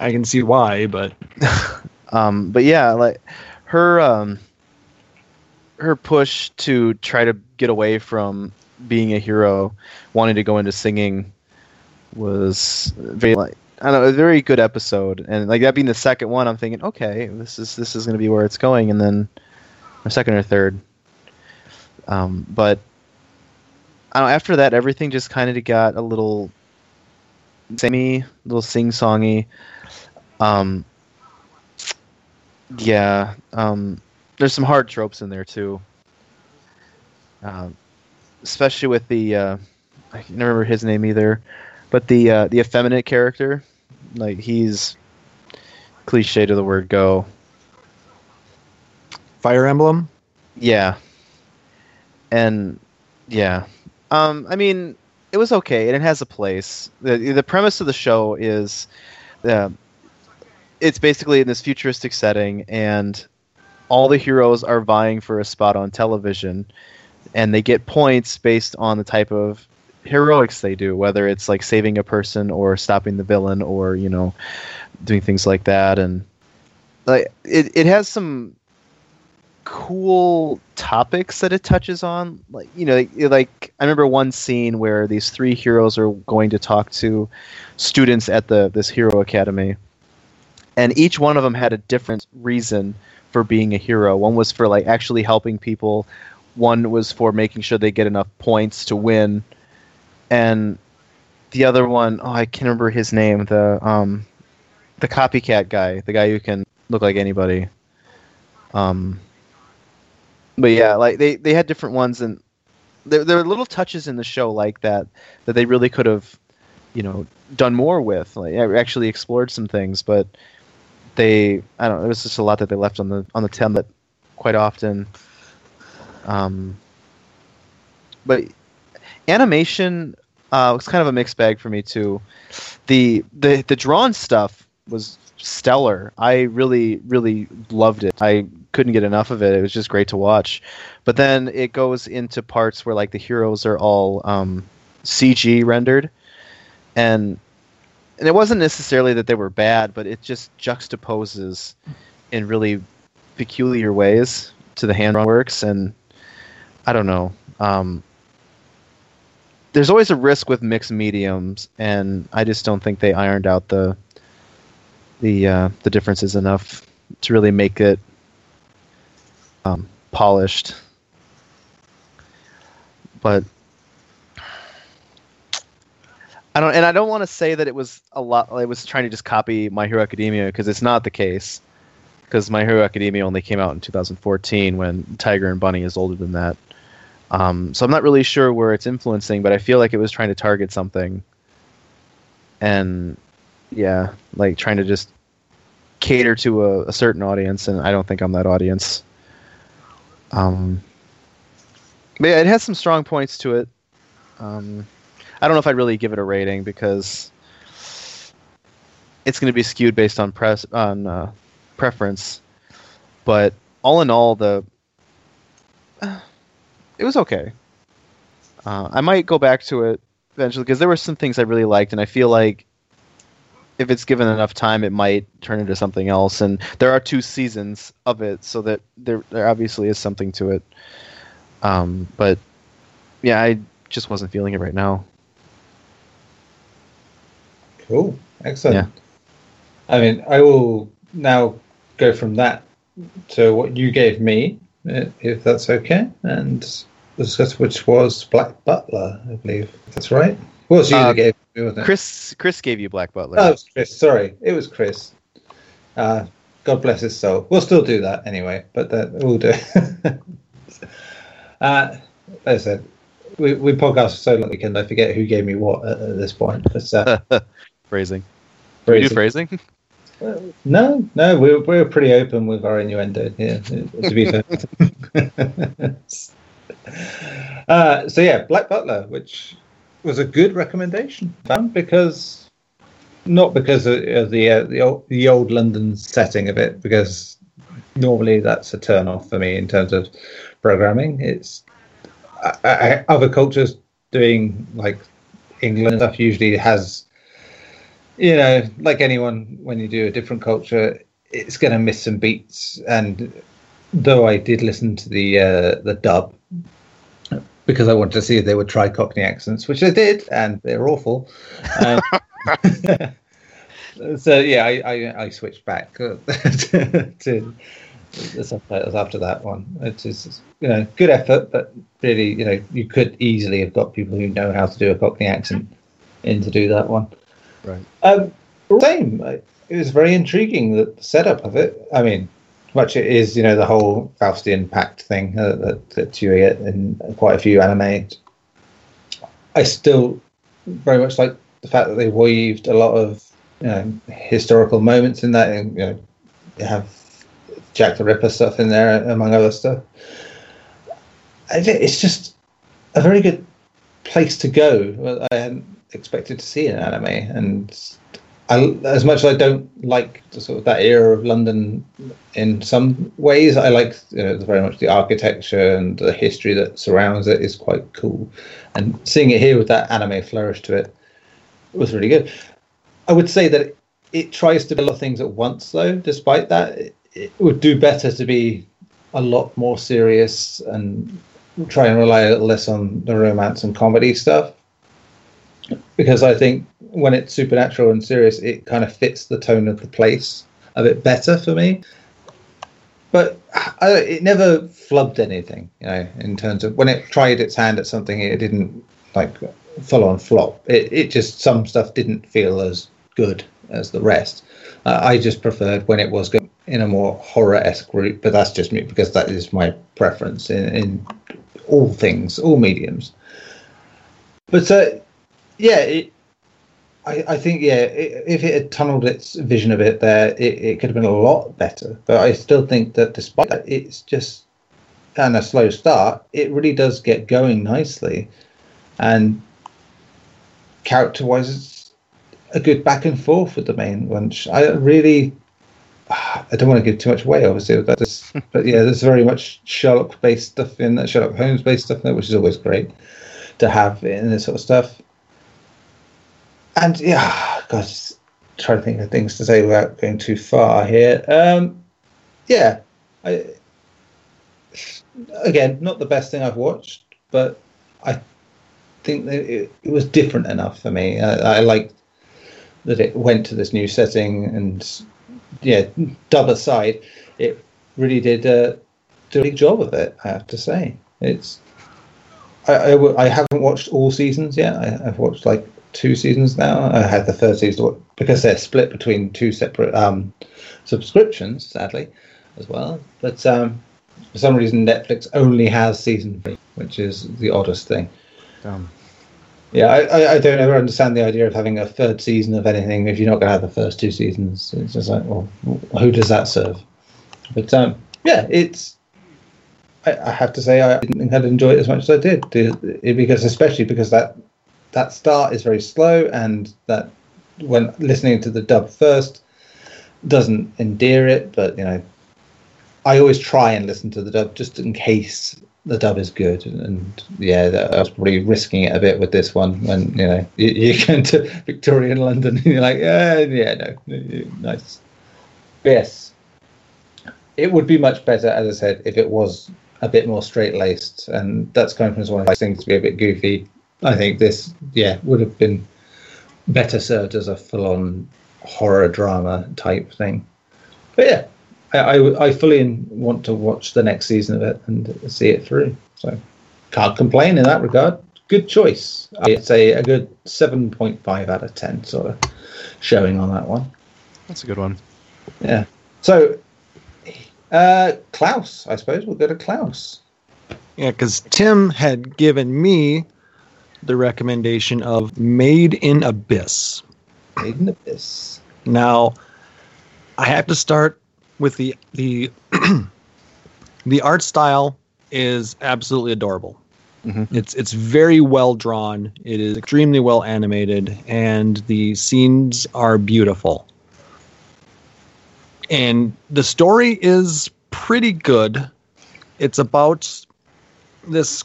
I can see why, but <laughs> um, but yeah, like her um, her push to try to get away from being a hero, wanting to go into singing, was very like I don't know, a very good episode. And like that being the second one, I'm thinking, okay, this is this is going to be where it's going, and then or second or third. Um, but I don't after that, everything just kind of got a little samey, a little sing-songy. Um, yeah, um, there's some hard tropes in there too. Um, especially with the uh, I can't remember his name either, but the uh, the effeminate character, like he's cliche to the word go. Fire Emblem. Yeah, and yeah, um, I mean, it was okay, and it has a place. the The premise of the show is, uh, it's basically in this futuristic setting, and all the heroes are vying for a spot on television, and they get points based on the type of heroics they do, whether it's like saving a person or stopping the villain or you know doing things like that, and like it, it has some cool topics that it touches on. Like you know like i remember one scene where these three heroes are going to talk to students at the this hero academy. And each one of them had a different reason for being a hero. One was for like actually helping people. One was for making sure they get enough points to win. And the other one oh i can't remember his name the um the copycat guy the guy who can look like anybody. Um but yeah, like they they had different ones, and there there were little touches in the show like that that they really could have, you know, done more with. Like actually explored some things, but they I don't. know, It was just a lot that they left on the on the template quite often. Um, but animation uh, was kind of a mixed bag for me too. The the the drawn stuff was stellar. I really really loved it. I couldn't get enough of it. It was just great to watch. But then it goes into parts where like the heroes are all um, CG rendered, and and it wasn't necessarily that they were bad, but it just juxtaposes in really peculiar ways to the hand works, and I don't know. Um, there's always a risk with mixed mediums, and I just don't think they ironed out the the uh, the differences enough to really make it um, polished. But I don't, and I don't want to say that it was a lot. It was trying to just copy My Hero Academia because it's not the case. Because My Hero Academia only came out in 2014, when Tiger and Bunny is older than that. Um, so I'm not really sure where it's influencing, but I feel like it was trying to target something. And yeah, like trying to just cater to a, a certain audience, and I don't think I'm that audience. Um, but yeah, it has some strong points to it. Um, I don't know if I'd really give it a rating because it's going to be skewed based on press on uh, preference. But all in all, the uh, <sighs> it was okay. Uh, I might go back to it eventually because there were some things I really liked, and I feel like if it's given enough time, it might turn into something else. And there are two seasons of it, so that there there obviously is something to it. Um, but yeah, I just wasn't feeling it right now. Cool, excellent. Yeah. I mean, I will now go from that to what you gave me, uh, if that's okay, and discuss which was Black Butler, I believe. That's right. What was you Uh, that gave wasn't it? Chris Chris gave you Black Butler. Oh, it was Chris. Sorry, it was Chris. Uh, God bless his soul. We'll still do that anyway, but that we'll do. <laughs> uh, as I said, we, we podcast for so long weekend. I forget who gave me what at, at this point. But, uh, <laughs> phrasing. Do we do phrasing. phrasing? No, no, we're we're pretty open with our innuendo here. To be fair. <laughs> uh, so yeah, Black Butler, which was a good recommendation, because not because of, of the uh, the old, the old London setting of it, because normally that's a turn off for me in terms of programming. It's I, I, other cultures doing like England stuff usually has you know, like anyone, when you do a different culture, it's going to miss some beats. And though I did listen to the uh, the dub because I wanted to see if they would try Cockney accents, which they did, and they're awful. Um, <laughs> so yeah, I, I, I switched back to, <laughs> to the subtitles after that one. It's just you know good effort, but really you know you could easily have got people who know how to do a Cockney accent in to do that one. Right. Um, same. It was very intriguing the setup of it. I mean, much it is you know the whole Faustian Pact thing uh, that, that you get in quite a few anime. I still very much like the fact that they weaved a lot of you know historical moments in that. And, you know, you have Jack the Ripper stuff in there among other stuff. It's just a very good place to go. I hadn't expected to see an anime, and I, as much as I don't like sort of that era of London in some ways, I like you know very much the architecture and the history that surrounds it is quite cool. And seeing it here with that anime flourish to it was really good. I would say that it, it tries to do a lot of things at once, though. Despite that, it, it would do better to be a lot more serious and try and rely a little less on the romance and comedy stuff. Because I think when it's supernatural and serious, it kind of fits the tone of the place a bit better for me. But I, it never flubbed anything, you know, in terms of when it tried its hand at something, it didn't like full on flop. It, it just, some stuff didn't feel as good as the rest. Uh, I just preferred when it was going in a more horror esque route, but that's just me because that is my preference in, in all things, all mediums. But uh, yeah, it, I, I think yeah, i if it had tunneled its vision a bit there, it, it could have been a lot better. But I still think that despite that, it's just and a slow start, it really does get going nicely, and character-wise, it's a good back and forth with the main bunch. I really. I don't want to give too much away, obviously, with that is, <laughs> but yeah, there's very much Sherlock-based stuff in that, Sherlock Holmes-based stuff in there, which is always great to have in this sort of stuff and yeah, gosh, trying to think of things to say without going too far here. Um, yeah, I, again, not the best thing I've watched, but I think that it, it was different enough for me. I, I liked that it went to this new setting, and yeah, dub aside, it really did uh, do a big job of it. I have to say, it's. I haven't watched all seasons yet. I, I've watched like two seasons now. I had the third season because they're split between two separate um, subscriptions, sadly, as well. But um, for some reason, Netflix only has season three, which is the oddest thing. Um, Yeah, I, I, I don't ever understand the idea of having a third season of anything if you're not going to have the first two seasons. It's just like, well, who does that serve? But um, yeah, it's. I, I have to say, I didn't think I'd enjoy it as much as I did, because especially because that that start is very slow, and that when listening to the dub first doesn't endear it. But you know, I always try and listen to the dub just in case the dub is good. And, and yeah, that- I was probably risking it a bit with this one when you know <laughs> you, you go into Victorian London and you're like, yeah, yeah, no, nice. But yes, it would be much better, as I said, if it was a bit more straight laced, and that's kind of one of those things to be a bit goofy. I think this, yeah, would have been better served as a full-on horror drama type thing. But yeah, I, I, I fully want to watch the next season of it and see it through. So can't complain in that regard. Good choice. I'd say a good seven point five out of ten sort of showing on that one. that's a good one. Yeah. So uh, Klaus, I suppose we'll go to Klaus. Yeah, because Tim had given me the recommendation of Made in Abyss. Made in Abyss. Now, I have to start with the the <clears throat> the art style is absolutely adorable. Mhm. It's it's very well drawn. It is extremely well animated, and the scenes are beautiful. And the story is pretty good. It's about this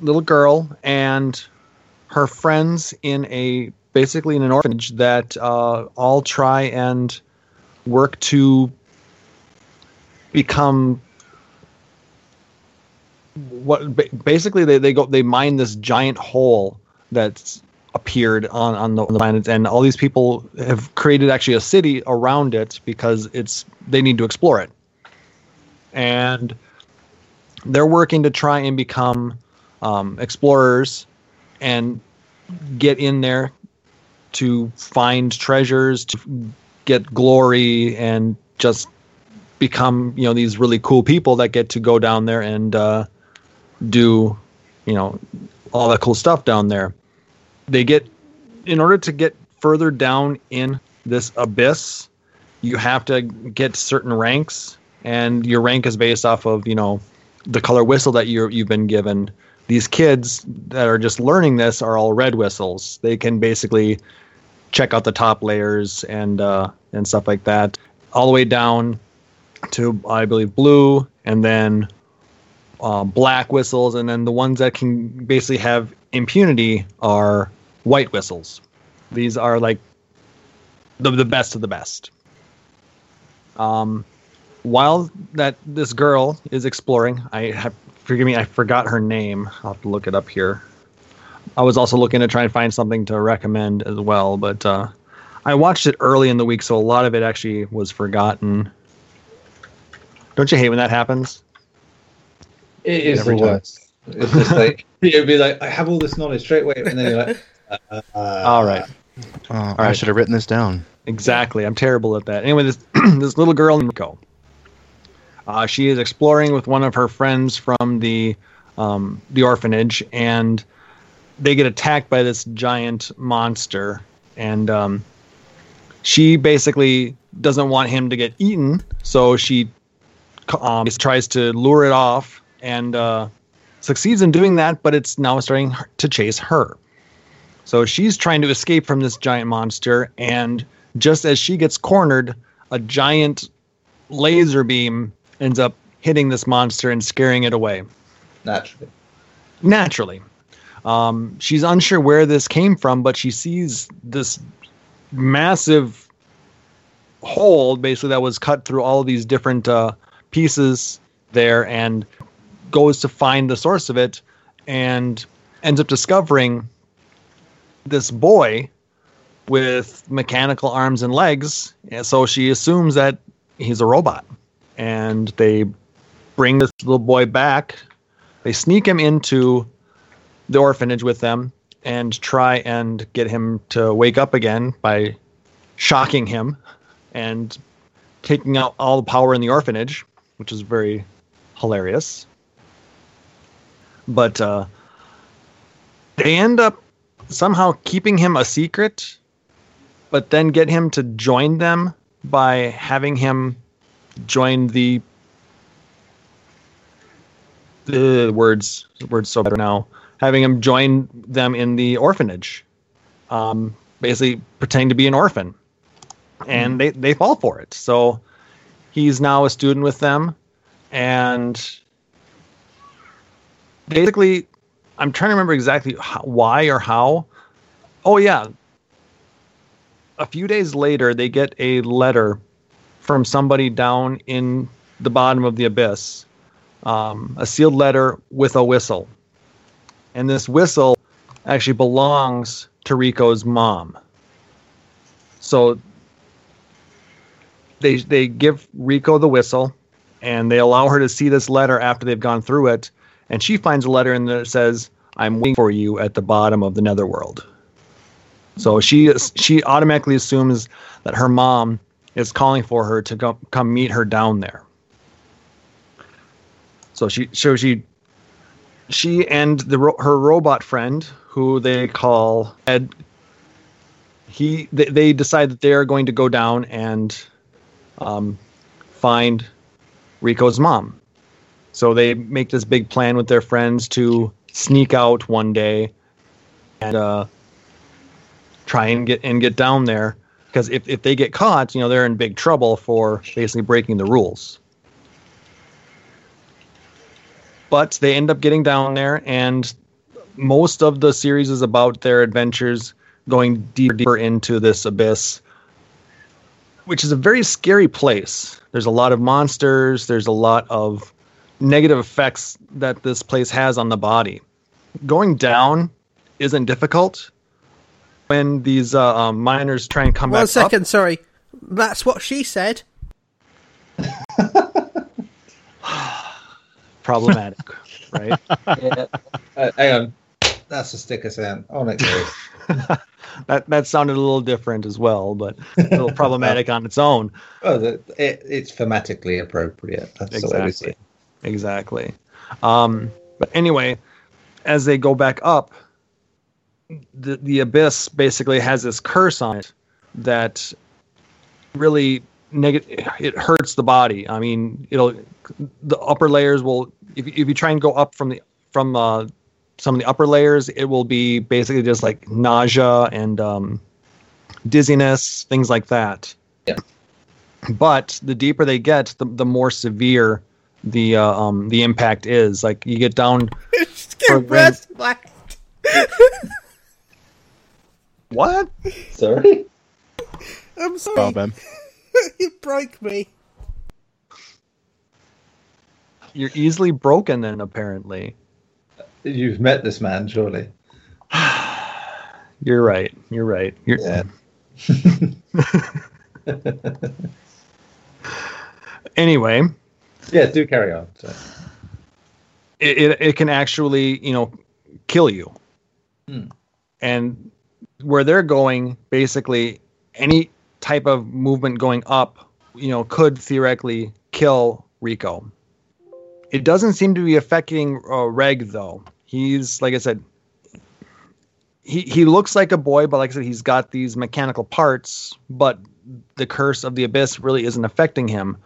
little girl and her friends in a basically in an orphanage that uh, all try and work to become what basically they, they go they mine this giant hole that's appeared on on the, on the planet and all these people have created actually a city around it because it's they need to explore it. And they're working to try and become um, explorers and get in there to find treasures, to get glory, and just become you know these really cool people that get to go down there and uh, do you know all that cool stuff down there. They get in order to get further down in this abyss, you have to get certain ranks, and your rank is based off of you know the color whistle that you you've been given. These kids that are just learning this are all red whistles. They can basically check out the top layers and uh, and stuff like that, all the way down to I believe blue, and then uh, black whistles, and then the ones that can basically have impunity are white whistles. These are like the the best of the best. Um, while that this girl is exploring, I have forgive me, I forgot her name. I'll have to look it up here. I was also looking to try and find something to recommend as well, but uh, I watched it early in the week, so a lot of it actually was forgotten. Don't you hate when that happens? It is Every the time. worst. It's just like <laughs> you'd be like, I have all this knowledge straight away, and then you're like, uh, <laughs> All right. Oh, I should have written this down. Exactly. I'm terrible at that. Anyway, this <clears throat> this little girl in Mexico. Uh, she is exploring with one of her friends from the um, the orphanage, and they get attacked by this giant monster. And um, she basically doesn't want him to get eaten, so she um, tries to lure it off and uh, succeeds in doing that. But it's now starting to chase her. So she's trying to escape from this giant monster, and just as she gets cornered, a giant laser beam ends up hitting this monster and scaring it away. naturally. Naturally. Um, she's unsure where this came from, but she sees this massive hole basically that was cut through all these different uh, pieces there and goes to find the source of it and ends up discovering this boy with mechanical arms and legs. And so she assumes that he's a robot. And they bring this little boy back. They sneak him into the orphanage with them and try and get him to wake up again by shocking him and taking out all the power in the orphanage, which is very hilarious. But uh, they end up somehow keeping him a secret, but then get him to join them by having him join the the words words so better now having him join them in the orphanage. Um, basically pretending to be an orphan. And they, they fall for it. So he's now a student with them. And basically i'm trying to remember exactly how, why or how. Oh yeah. A few days later they get a letter from somebody down in the bottom of the abyss um, a sealed letter with a whistle. And this whistle actually belongs to Riko's mom. So they they give Riko the whistle and they allow her to see this letter after they've gone through it. And she finds a letter in there that says i'm waiting for you at the bottom of the netherworld. So she she automatically assumes that her mom is calling for her to go, come meet her down there. So she so she she and the her robot friend who they call Ed he they, they decide that they are going to go down and um, find Riko's mom. So they make this big plan with their friends to sneak out one day and uh, try and get and get down there because if, if they get caught, you know, they're in big trouble for basically breaking the rules. But they end up getting down there, and most of the series is about their adventures going deeper, deeper into this abyss, which is a very scary place. There's a lot of monsters, there's a lot of negative effects that this place has on the body. Going down isn't difficult when these uh, um, miners try and come One back second, sorry. That's what she said. <sighs> problematic, right? <laughs> yeah. Uh, hang on. That's a sticker sound. On it goes. <laughs> that that sounded a little different as well, but a little problematic <laughs> on its own. Oh, the, it, it's thematically appropriate. That's the way we see Exactly. Exactly. Um, but anyway, as they go back up, the the abyss basically has this curse on it that really neg- it hurts the body. I mean, it'll the upper layers will if you- if you try and go up from the from uh, some of the upper layers, it will be basically just like nausea and um, dizziness, things like that. Yeah. But the deeper they get, the, the more severe the uh, um, the impact is. Like you get down. <laughs> It's For getting worse. Black. What? Sorry? <laughs> I'm Oh, sorry. man. <laughs> you broke me. You're easily broken then, apparently. You've met this man, surely. <sighs> You're right. You're right. You're, Yeah. <laughs> Anyway, Yeah, do carry on. Sorry. it, it, it can actually, you know, kill you. Hmm. And where they're going, basically, any type of movement going up, you know, could theoretically kill Riko. It doesn't seem to be affecting uh, Reg though. He's like I said, he he looks like a boy, but like I said, he's got these mechanical parts. But the curse of the abyss really isn't affecting him.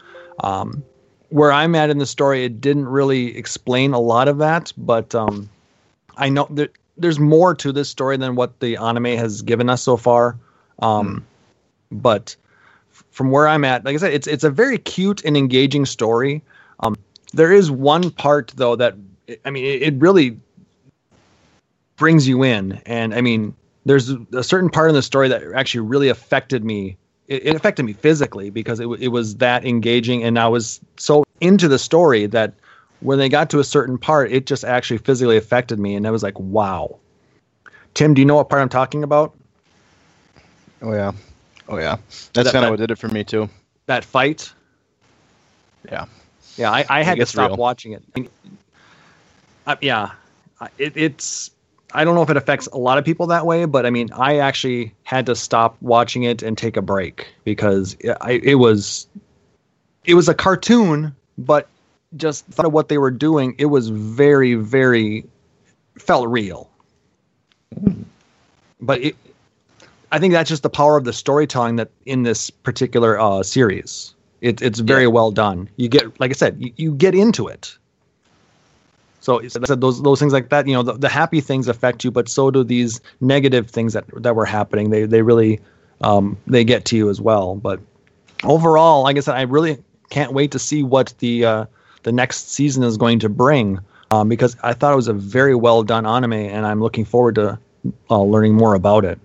Um, where I'm at in the story, it didn't really explain a lot of that, but um, I know that there's more to this story than what the anime has given us so far. Um, But from where I'm at, like I said, it's it's a very cute and engaging story. Um, there is one part though that I mean, it, it really brings you in, and I mean, there's a certain part in the story that actually really affected me. It, it affected me physically because it, it was that engaging, and I was so into the story that when they got to a certain part, it just actually physically affected me, and I was like, wow. Tim, do you know what part I'm talking about? Oh yeah. Oh yeah. That- That's kind that- of what did it for me too. That fight? Yeah. Yeah, I, I had to stop real. watching it. I yeah, it, it's. I don't know if it affects a lot of people that way, but I mean, I actually had to stop watching it and take a break because it, I, it was, it was a cartoon, but just thought of what they were doing. It was very, very, felt real. But it, I think that's just the power of the storytelling that in this particular uh, series. It, it's very well done. You get, like I said, you, you get into it. So it's- like I said those those things like that, you know, the, the happy things affect you, but so do these negative things that that were happening. They they really um, they get to you as well. But overall, like I said, I really can't wait to see what the uh, the next season is going to bring um, because I thought it was a very well done anime, and I'm looking forward to uh, learning more about it.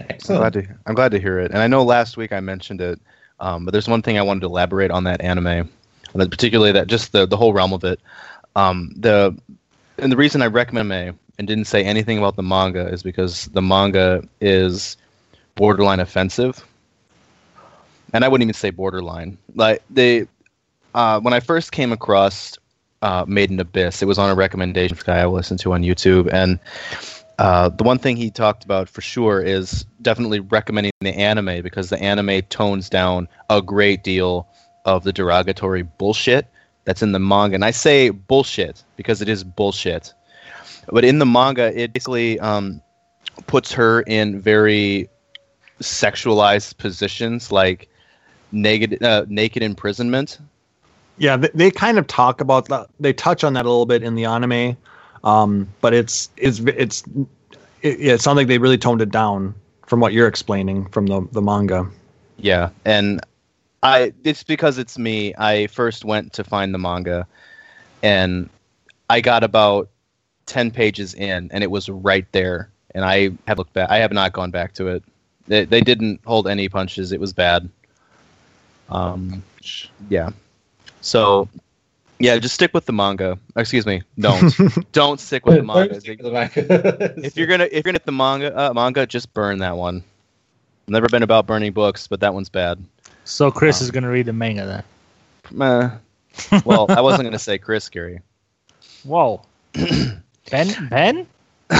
I'm glad to I'm glad to hear it. And I know last week I mentioned it, um, but there's one thing I wanted to elaborate on that anime, and that particularly that just the the whole realm of it. Um, the and the reason I recommend anime and didn't say anything about the manga is because the manga is borderline offensive, and I wouldn't even say borderline. Like they, uh, when I first came across uh, in Abyss, it was on a recommendation for guy I listened to on YouTube, and uh, the one thing he talked about for sure is definitely recommending the anime because the anime tones down a great deal of the derogatory bullshit that's in the manga. And I say bullshit because it is bullshit. But in the manga, it basically um, puts her in very sexualized positions, like naked, uh, naked imprisonment. Yeah, they, they kind of talk about that. They touch on that a little bit in the anime, um, but it's it's it's it, yeah, it sounds like they really toned it down from what you're explaining from the the manga. Yeah, and I it's because it's me. I first went to find the manga and I got about 10 pages in and it was right there and I have looked back I have not gone back to it. They, they didn't hold any punches. It was bad. Um yeah. So yeah, just stick with the manga. Excuse me. Don't. <laughs> don't stick with the manga. Don't stick with the manga. If you're going to if you're going to hit the manga uh, manga just burn that one. Never been about burning books, but that one's bad. So Chris Um, is gonna read the manga then. Uh, Well, I wasn't going to say Chris, Gary. Whoa. <coughs> ben? Ben? <laughs>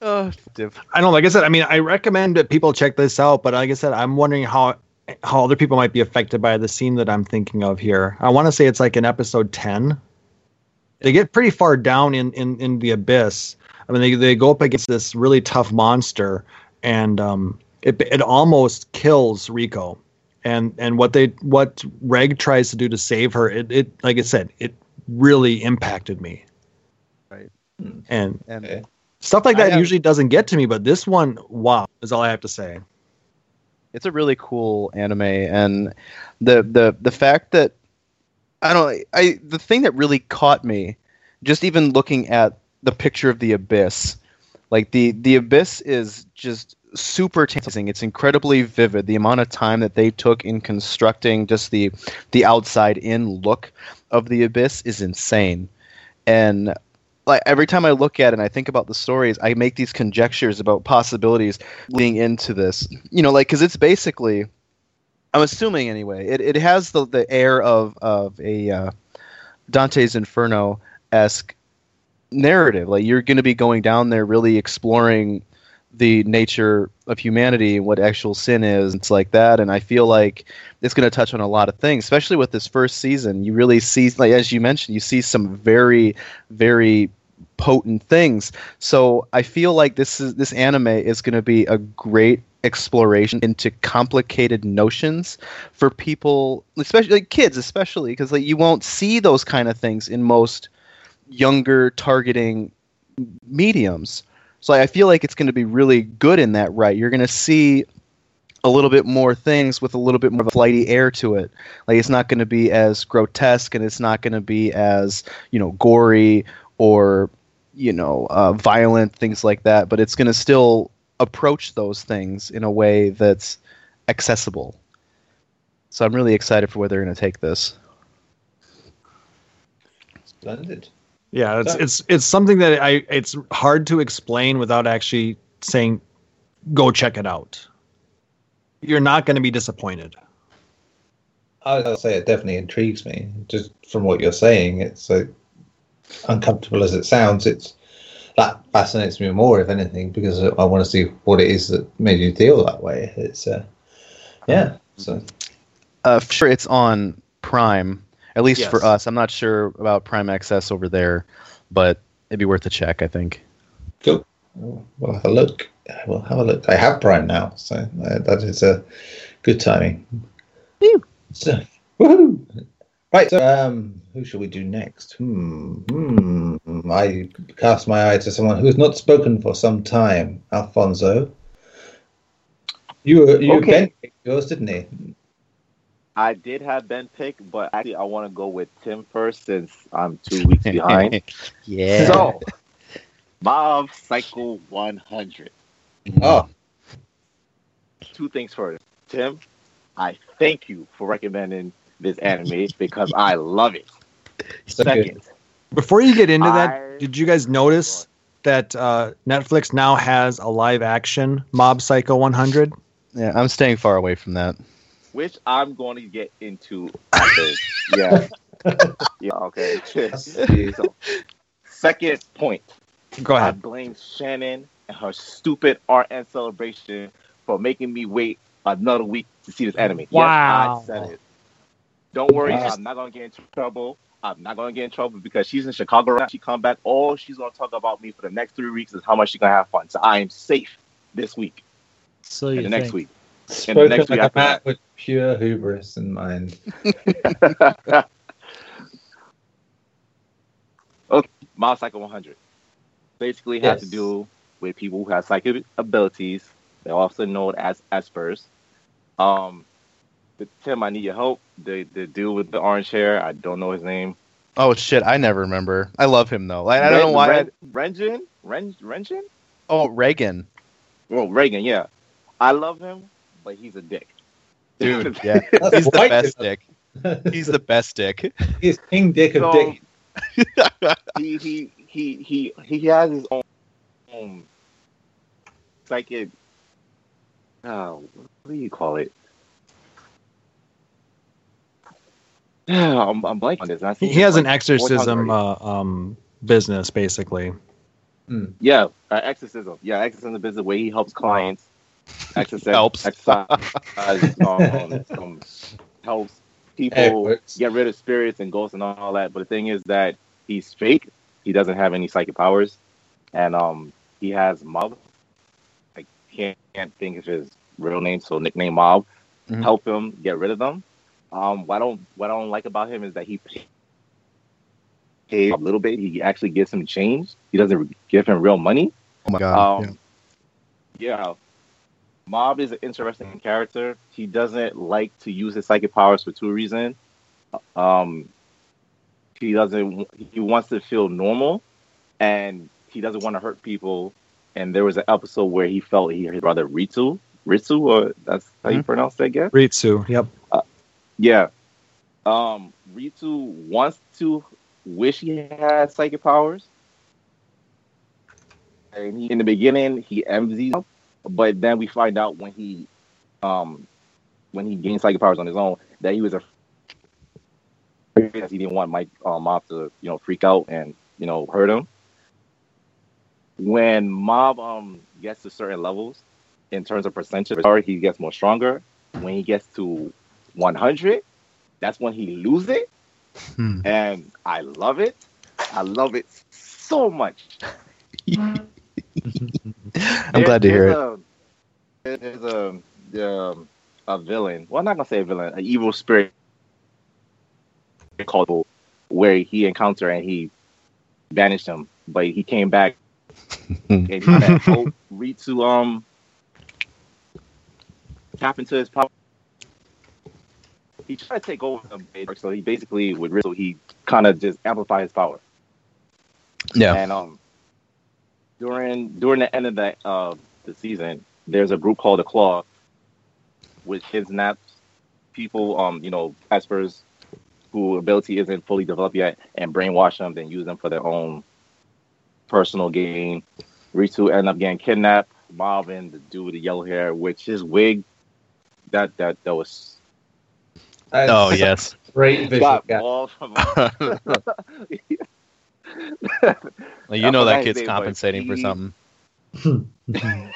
Oh, div. I don't know. Like I said, I mean, I recommend that people check this out. But like I said, I'm wondering how how other people might be affected by the scene that I'm thinking of here. I want to say it's like in episode ten. They get pretty far down in in in the abyss. I mean, they they go up against this really tough monster, and um, it it almost kills Riko. And and what they what Reg tries to do to save her, it it like I said, it really impacted me. Right. And And Okay. stuff like that have- usually doesn't get to me, but this one, wow, is all I have to say. It's a really cool anime and the the the fact that I don't I the thing that really caught me just even looking at the picture of the abyss like the the abyss is just super tantalizing. It's incredibly vivid the amount of time that they took in constructing just the the outside in look of the abyss is insane. And like every time I look at it and I think about the stories, I make these conjectures about possibilities leading into this. You know, like because it's basically, I'm assuming anyway, it, it has the the air of of a uh, Dante's Inferno esque narrative. Like you're going to be going down there, really exploring the nature of humanity what actual sin is. It's like that, and I feel like it's going to touch on a lot of things, especially with this first season. You really see, like as you mentioned, you see some very, very potent things. So I feel like this is this anime is going to be a great exploration into complicated notions for people, especially like kids, especially because like you won't see those kind of things in most younger targeting mediums. So I feel like it's going to be really good in that right. You're going to see a little bit more things with a little bit more of a flighty air to it. Like it's not going to be as grotesque and it's not going to be as, you know, gory or, you know, uh, violent, things like that. But it's going to still approach those things in a way that's accessible. So I'm really excited for where they're going to take this. Splendid. Yeah, it's So- it's it's something that I it's hard to explain without actually saying go check it out. You're not going to be disappointed. I'll say it definitely intrigues me. Just from what you're saying, it's so uncomfortable as it sounds. It's that fascinates me more, if anything, because I want to see what it is that made you feel that way. It's uh, yeah. So Uh, for sure, it's on Prime, at least for us. I'm not sure about Prime Access over there, but it'd be worth a check, I think. cool. We'll have a look. We'll have a look. I have Prime now, so uh, that is a good timing. Woo. So, woohoo! Right. So, um, who shall we do next? Hmm. Hmm. I cast my eye to someone who has not spoken for some time. Alfonso. You were you Okay. Ben yours, didn't he? I did have Ben pick, but actually I want to go with Tim first since I'm two weeks <laughs> behind. yeah. So, Mob Psycho 100. Oh, Two things first. Tim, I thank you for recommending this anime because I love it. <laughs> so good. Second, Before you get into I- that, did you guys notice that uh, Netflix now has a live action Mob Psycho 100? yeah, I'm staying far away from that. which I'm going to get into after. yeah. <laughs> Yeah, okay. <laughs> so, second point. Go ahead. I blame Shannon and her stupid art and celebration for making me wait another week to see this anime. Wow. Yes, I said it. Don't worry, Wow. I'm not gonna get in trouble. I'm not gonna get in trouble because she's in Chicago right now. She come back, all she's gonna talk about me for the next three weeks is how much she's gonna have fun. So I am safe this week So and you the next think. week. Spoken next like week a after man that. with pure hubris in mind. Mob Psycho 100 basically has to do with people who have psychic abilities. They're also known as espers. Um, but Tim, I need your help. The the dude with the orange hair, I don't know his name. Oh shit, I never remember. I love him though. I, I don't know why. I- Ren, Renjin? Ren, Renjin? oh, Reigen, Well, Reigen, yeah. I love him, but he's a dick. dude. <laughs> Yeah, <laughs> he's the best dick. <laughs> He's the best dick. He's King Dick of So- Dick. he he he he he has his own, own psychic. Oh, what do you call it? <sighs> I'm, I'm blanking on this. I He, think he has it's an like four times exorcism uh, um, business, basically. Yeah, uh, exorcism. Yeah, exorcism business where he helps clients. Exorcise, Helps. Exercise, <laughs> um, um, helps people works. get rid of spirits and ghosts and all that. But the thing is that he's fake. He doesn't have any psychic powers, and um, he has mob. I can't, can't think of his real name, so nickname mob. Mhm. Help him get rid of them. Um, what I don't what I don't like about him is that he pays a little bit. He actually gives him change. He doesn't give him real money. Oh my god. Um, yeah. Mob is an interesting character. He doesn't like to use his psychic powers for two reasons. Um, he doesn't. He wants to feel normal, and he doesn't want to hurt people. And there was an episode where he felt he his brother Ritsu, Ritsu, or that's how you Mhm. pronounce that, I guess. Ritsu. Yep. Yeah. Um, Ritsu wants to wish he had psychic powers. And he, in the beginning, he envies them, but then we find out when he, um, when he gained psychic powers on his own, that he was a he didn't want Mike uh, Mob to, you know, freak out and you know hurt him. When Mob um gets to certain levels, in terms of percentage, he gets more stronger. When he gets to 100, that's when he loses it. Hmm. And I love it. I love it so much. <laughs> I'm There- glad to hear it. there's A, there's a, um, a villain. Well, I'm not to say a villain, an evil spirit called where he encountered and he banished him. But he came back and he had <laughs> hope read to um tap into his power. He tried to take over so he basically with Rizzo he kind of just amplified his power. Yeah. And um during during the end of the uh the season, there's a group called the Claw, which kidnaps people, um, you know, espers who ability isn't fully developed yet and brainwash them, then use them for their own personal gain. Ritsu end up getting kidnapped. Marvin, the dude with the yellow hair, which his wig, that that that was Oh yes. <laughs> Great visual got gag. ball from. Well, you know that kid's compensating for something. <laughs>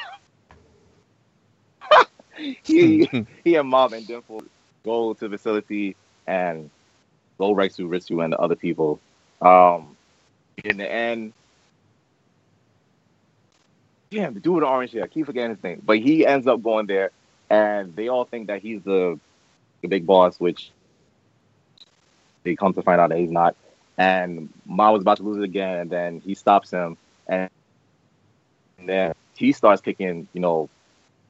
he <laughs> he and Mob and Dimple go to the facility and go right to Ritsu and the other people. Um, in the end, damn, the dude with the orange hair, I keep forgetting his name, but he ends up going there, and they all think that he's the the big boss, which they come to find out that he's not. And Ma was about to lose it again, and then he stops him, and, and then he starts kicking, you know,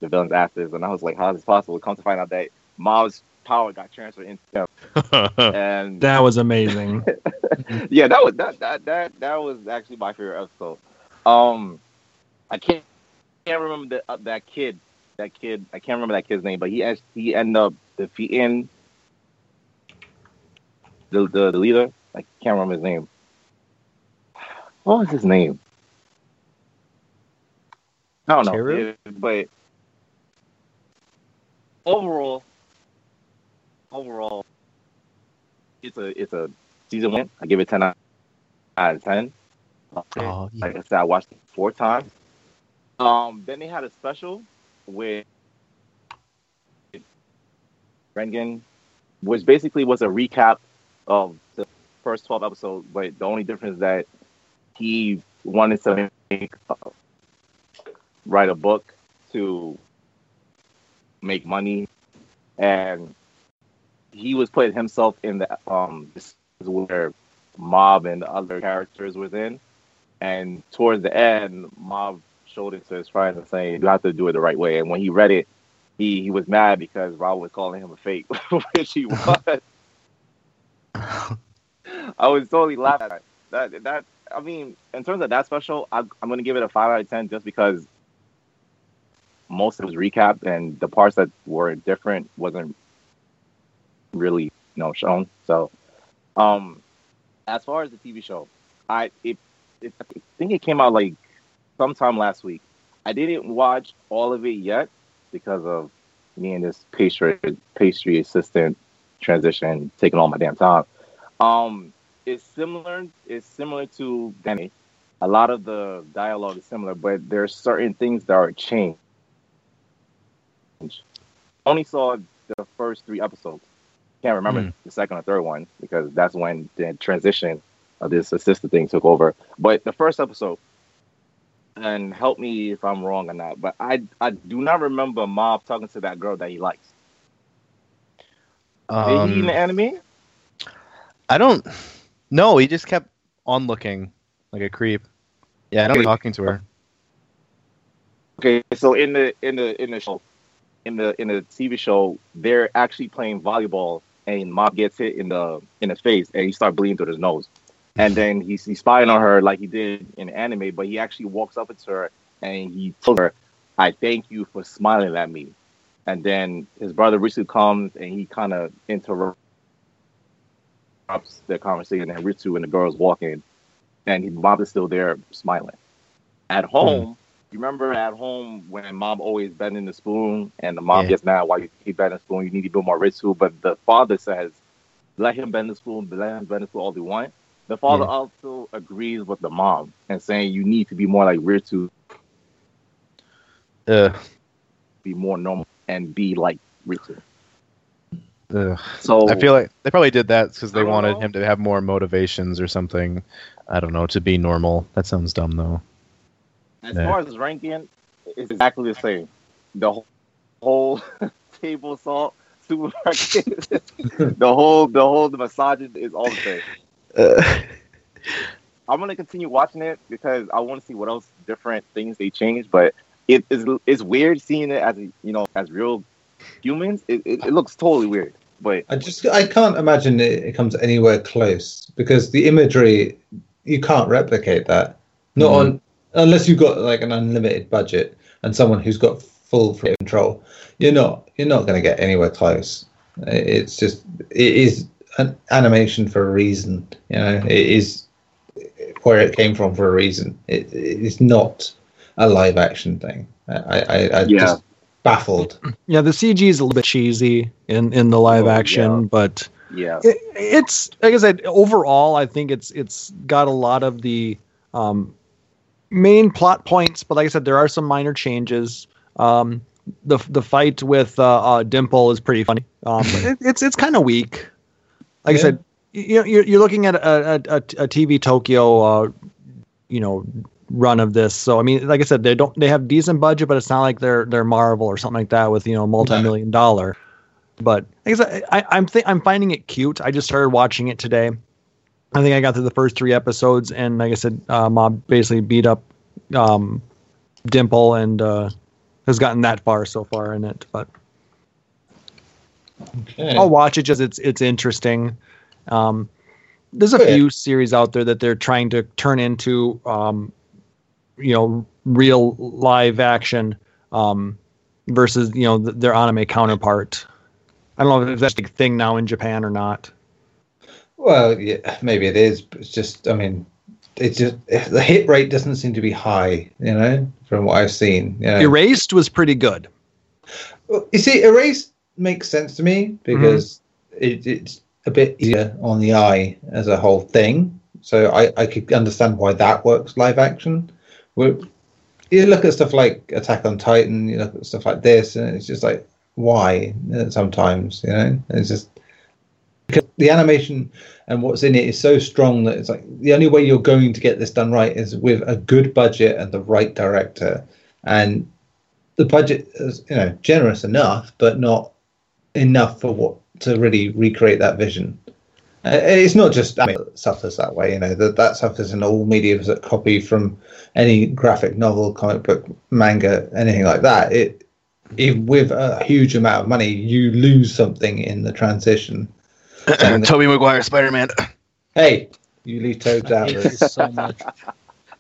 the villain's asses. And I was like, how is this possible? Come to find out that Ma's power got transferred into him, <laughs> and That was amazing. <laughs> yeah, that was that that that that was actually my favorite episode. Um, I can't can't remember the, uh, that kid. That kid, I can't remember that kid's name, but he act- he ended up defeating the, the the leader. I can't remember his name. What was his name? I don't know, Teru? But overall, overall, it's a it's a season one. I give it ten out of ten. Oh, yeah. Like I said, I watched it four times. Um, then they had a special with Reigen, which basically was a recap of the first twelve episodes. But the only difference is that he wanted to make uh, write a book to make money, and he was putting himself in the um this is where Mob and the other characters was in. And towards the end, Mob showed it to his friends and saying, "You have to do it the right way." And when he read it, he he was mad because Rob was calling him a fake, <laughs> which he <laughs> was. I was totally laughing at that. That that I mean, in terms of that special, I, I'm going to give it a five out of ten just because most of it was recapped and the parts that were different wasn't really you know shown. So, um, as far as the TV show, I it, it I think it came out like sometime last week. I didn't watch all of it yet because of me and this pastry pastry assistant transition, taking all my damn time. Um, it's similar. It's similar to Danny. A lot of the dialogue is similar, but there are certain things that are changed. Only saw the first three episodes. Can't remember Mm. the second or third one because that's when the transition of this assistant thing took over. But the first episode, and help me if I'm wrong or not, but I I do not remember Mob talking to that girl that he likes. Did he in Um, the anime? I don't. No, he just kept on looking like a creep. Yeah, I know talking to her. Okay, so in the in the in the show, in the in the TV show, they're actually playing volleyball, and Mob gets hit in the in the face, and he starts bleeding through his nose, and then he's he's spying on her like he did in anime, but he actually walks up to her and he tells her, "I thank you for smiling at me," and then his brother Ritsu comes and he kind of interrupts the conversation, and Ritsu and the girls walk in, and he, Mob is still there smiling. At hmm. home. You remember at home when mom always bending the spoon and the mom Yeah. gets mad why you keep bending the spoon, you need to be more Ritsu. But the father says, let him bend the spoon, let him bend the spoon all he want. The father Yeah. also agrees with the mom and saying you need to be more like Ritsu, Ugh, be more normal and be like ugh. So I feel like they probably did that because they wanted know. him to have more motivations or something. I don't know to be normal. That sounds dumb though. as Yeah. far as ranking, it's exactly the same. The whole, whole <laughs> table salt <laughs> supermarket, <laughs> the whole the whole the massage is all the same. Uh, <laughs> I'm gonna continue watching it because I want to see what else different things they change. But it is it's weird seeing it as you know as real humans. It, it, it looks totally weird. But I just I can't imagine it, it comes anywhere close because the imagery you can't replicate that. Not Mhm. on unless you've got like an unlimited budget and someone who's got full free control. You're not you're not going to get anywhere close. It's just it is an animation for a reason. You know, it is where it came from for a reason. It, it's not a live action thing. I I, I Yeah. just baffled. Yeah, the CG is a little bit cheesy in in the live Oh, action, yeah. but yeah, it, it's like I said. Overall, I think it's it's got a lot of the um, main plot points, but like I said, there are some minor changes. Um, the the fight with uh, uh, Dimple is pretty funny. Um, <laughs> it, it's it's kind of weak. Like I said, you know, you're you're looking at a, a, a, TV Tokyo, uh, you know, run of this. So I mean, like I said, they don't they have decent budget, but it's not like they're they're Marvel or something like that with you know multi million dollar. But like I said, I, I'm th- I'm finding it cute. I just started watching it today. I think I got through the first three episodes, and like I said, uh, Mob basically beat up um, Dimple and uh, has gotten that far so far in it. But Okay. I'll watch it just it's it's interesting. Um, there's a yeah. few series out there that they're trying to turn into, um, you know, real live action um, versus you know th- their anime counterpart. I don't know if that's a thing now in Japan or not. Well, yeah, maybe it is, but it's just, I mean, it's just the hit rate doesn't seem to be high, you know, from what I've seen. You, know. Erased was pretty good. Well, you see, Erase makes sense to me mhm. because it, it's a bit easier on the eye as a whole thing. So I, I could understand why that works live action. Where you look at stuff like Attack on Titan, you look at stuff like this, and it's just like, why? Sometimes, you know, it's just because the animation and what's in it is so strong that it's like the only way you're going to get this done right is with a good budget and the right director. And the budget is, you know, generous enough, but not enough for what to really recreate that vision. Uh, it's not just I mean, it suffers that way, you know. That that suffers in all mediums that copy from any graphic novel, comic book, manga, anything like that. It even with a huge amount of money, you lose something in the transition. <coughs> Tobey Maguire Spider Man. Hey, you leave Toads I out of this this. so much. <laughs>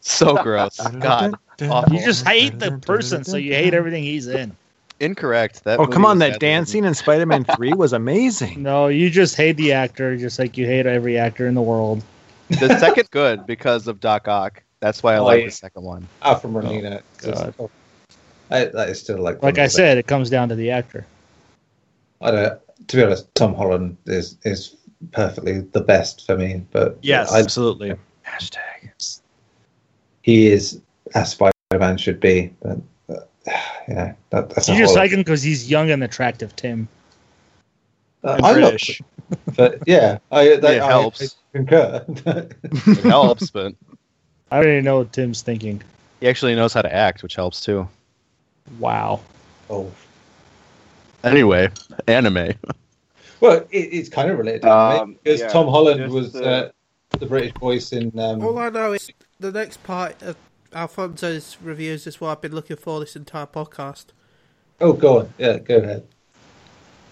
So gross. <laughs> God. Awful. You just hate the person, so you hate everything he's in. Incorrect. That Oh come on, that badly dancing in Spider-Man Three <laughs> was amazing. No, you just hate the actor, just like you hate every actor in the world. The second <laughs> good because of Doc Ock. That's why I Oh, like yeah. the second one. Alfred from oh, it's just- oh. I, that is still like Like I said, it comes down to the actor. I don't. to be honest, Tom Holland is is perfectly the best for me. But Yes, I, absolutely. Hashtag. he is as Spider-Man should be. But you know, that, that's You just whole- like him because he's young and attractive, Tim. uh, I look, British. but yeah, I that, Yeah, it I- helps. I concur. <laughs> It helps, but I already know what Tim's thinking. he actually knows how to act, which helps too. Wow. oh. Anyway, anime. Well, it, it's kind of related to Um, anime because yeah, Tom Holland was uh, uh, the British voice in. Um, All I know is the next part of Alfonso's reviews is what I've been looking for this entire podcast. oh, go on. Yeah, go ahead.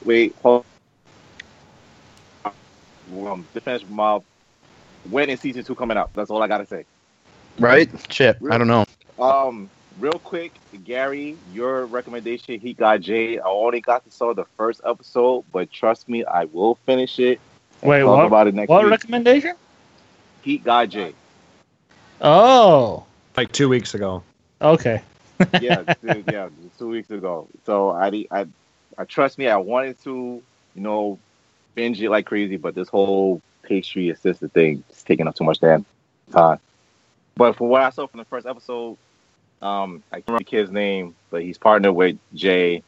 Wait, hold. Um, to finish my when is season two coming out? That's all I gotta say. Right? Shit. I don't know. Um, real quick, Gary, your recommendation, Heat Guy J. I only got to saw the first episode, but trust me, I will finish it. and Wait, talk what? about it next What week. recommendation? Heat Guy J. Oh, Like two weeks ago. okay. <laughs> Yeah, <laughs> two, yeah, two weeks ago. So I, I, I trust me. I wanted to, you know, binge it like crazy, but this whole pastry assisted thing is taking up too much damn time. But for what I saw from the first episode, um, I can't remember the kid's name, but he's partnered with Jay,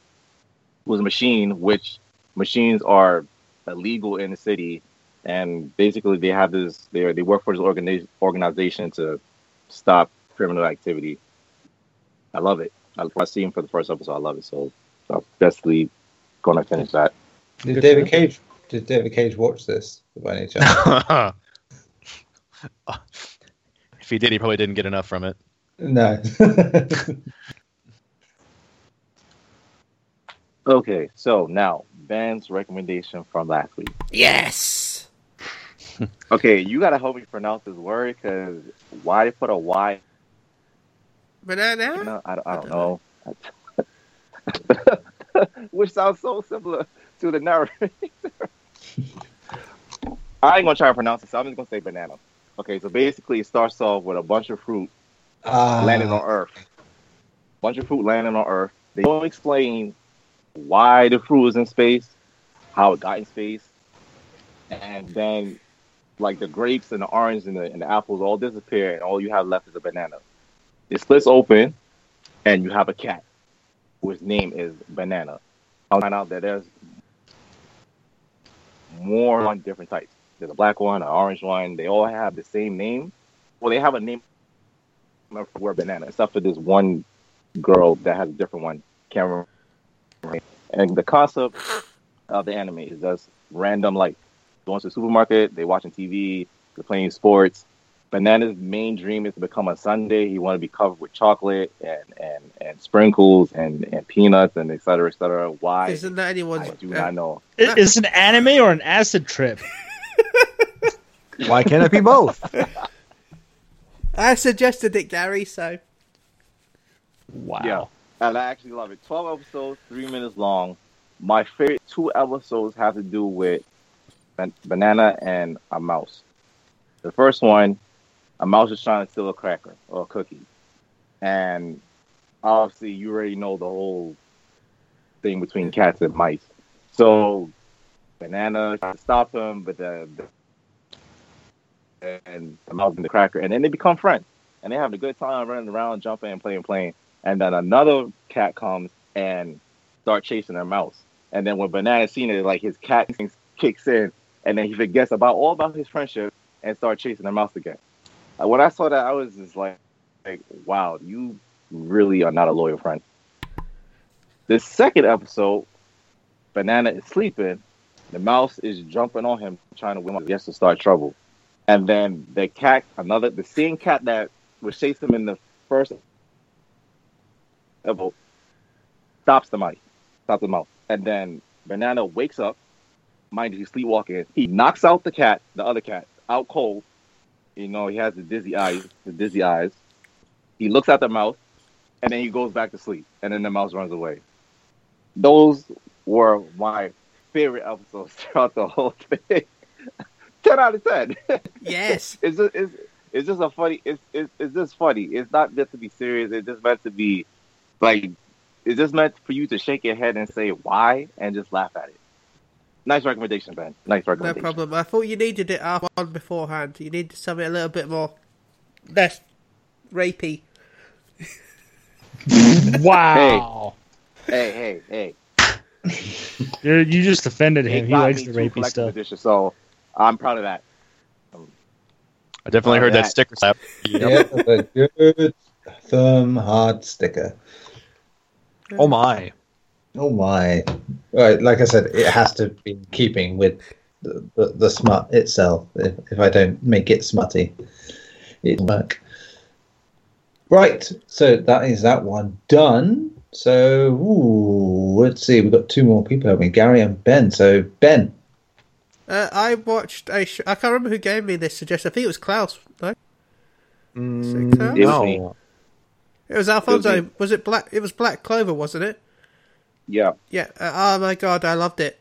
who's a machine, which machines are illegal in the city, and basically they have this. They they work for this organi- organization to stop criminal activity. I love it. I, I see him for the first episode. I love it. So I'm definitely gonna finish that. Did Good David Cage? Did David Cage watch this by any chance? <laughs> if he did, he probably didn't get enough from it. no. <laughs> Okay, so now Ben's recommendation from last week. Yes! <laughs> Okay, you gotta help me pronounce this word because why they put a Y? Banana? You know, I, don't- I don't know. <laughs> Which sounds so similar to the narrator. <laughs> I ain't gonna try to pronounce it, so I'm just gonna say banana. Okay, so basically it starts off with a bunch of fruit Ah, landing on Earth. Bunch of fruit landing on Earth. They don't explain why the fruit is in space, how it got in space, and then like the grapes and the orange and the, and the apples all disappear, and all you have left is a banana. It splits open, and you have a cat, whose name is Banana. I'll find out that there's more one different types. There's a black one, an orange one. They all have the same name. Well, they have a name for banana, except for this one girl that has a different one. Remember. And the concept of the anime is just random, like going to the supermarket, they watching TV, they're playing sports. Banana's main dream is to become a sundae. He want to be covered with chocolate and, and, and sprinkles and, and peanuts and et cetera, et cetera. Why? Isn't that anyone's. I do uh, not know. I- Is it an anime or an acid trip? <laughs> Why can't it be both? I suggested it, Gary, so. Wow. Yeah. And I actually love it. 12 episodes, three minutes long. My favorite two episodes have to do with ban- banana and a mouse. The first one, a mouse is trying to steal a cracker or a cookie. And obviously, you already know the whole thing between cats and mice. So, banana to stop him, but the, the and the mouse and the cracker, and then they become friends. And they're having a good time running around, jumping and playing, playing and then another cat comes and start chasing their mouse. And then when Banana seen it, like his cat kicks in, and then he forgets about all about his friendship and start chasing their mouse again. Uh, when I saw that, I was just like, like, wow, you really are not a loyal friend. The second episode, Banana is sleeping, the mouse is jumping on him, trying to win him yes to start trouble. And then the cat, another, the same cat that was chasing him in the first episode, stops the mice, stops the mouse. And then Banana wakes up, mind you, sleepwalking. He knocks out the cat, the other cat, out cold. You know, he has the dizzy eyes, the dizzy eyes. He looks at the mouse, and then he goes back to sleep. And then the mouse runs away. Those were my favorite episodes <laughs> throughout the whole thing. <laughs> 10 out of 10. <laughs> Yes. it's just it's, it's just a funny it's, it's it's just funny. It's not meant to be serious. It's just meant to be like it's just meant for you to shake your head and say why and just laugh at it. Nice recommendation, Ben. Nice No problem. I thought you needed it up on beforehand. You needed something a little bit more less rapey. <laughs> Wow. Hey, hey, hey. You're, you just offended him. He got likes the rapey collector's stuff. edition, so I'm proud of that. I definitely heard that that. sticker slap. Yeah, <laughs> a good, firm, hard sticker. Oh my! Oh my! Right, like I said, it has to be in keeping with the, the, the smut itself. If, if I don't make it smutty, it won't work. Right, so that is that one done. So ooh, let's see, we've got two more people helping, Gary and Ben. So Ben, Uh, I watched a. Sh- I can't remember who gave me this suggestion. I think it was Klaus. No, Mm, Klaus? no. it was Alfonso. It was Was it Black? It was Black Clover, wasn't it? Yeah. Yeah. Uh, oh my god, I loved it.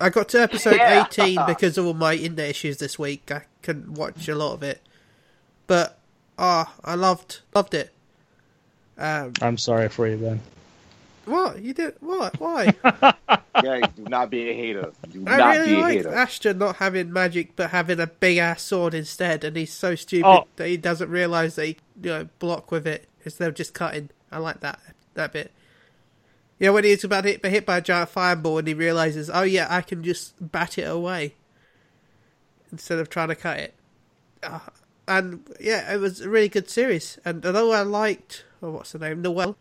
I got to episode Yeah. 18 <laughs> because of all my internet issues this week. I couldn't watch a lot of it, but ah, I loved loved it. Um, I'm sorry for you, Ben. what you did? What? Why? <laughs> Guys, do not be a hater. Do I not really be a liked hater. Asta not having magic but having a big ass sword instead, and he's so stupid Oh. that he doesn't realize that he you know block with it instead of just cutting. I like that that bit. Yeah, when he's about to hit, hit by a giant fireball and he realizes, oh yeah, I can just bat it away instead of trying to cut it. Uh, and yeah, it was a really good series. And although I liked, oh, what's her name, Noelle,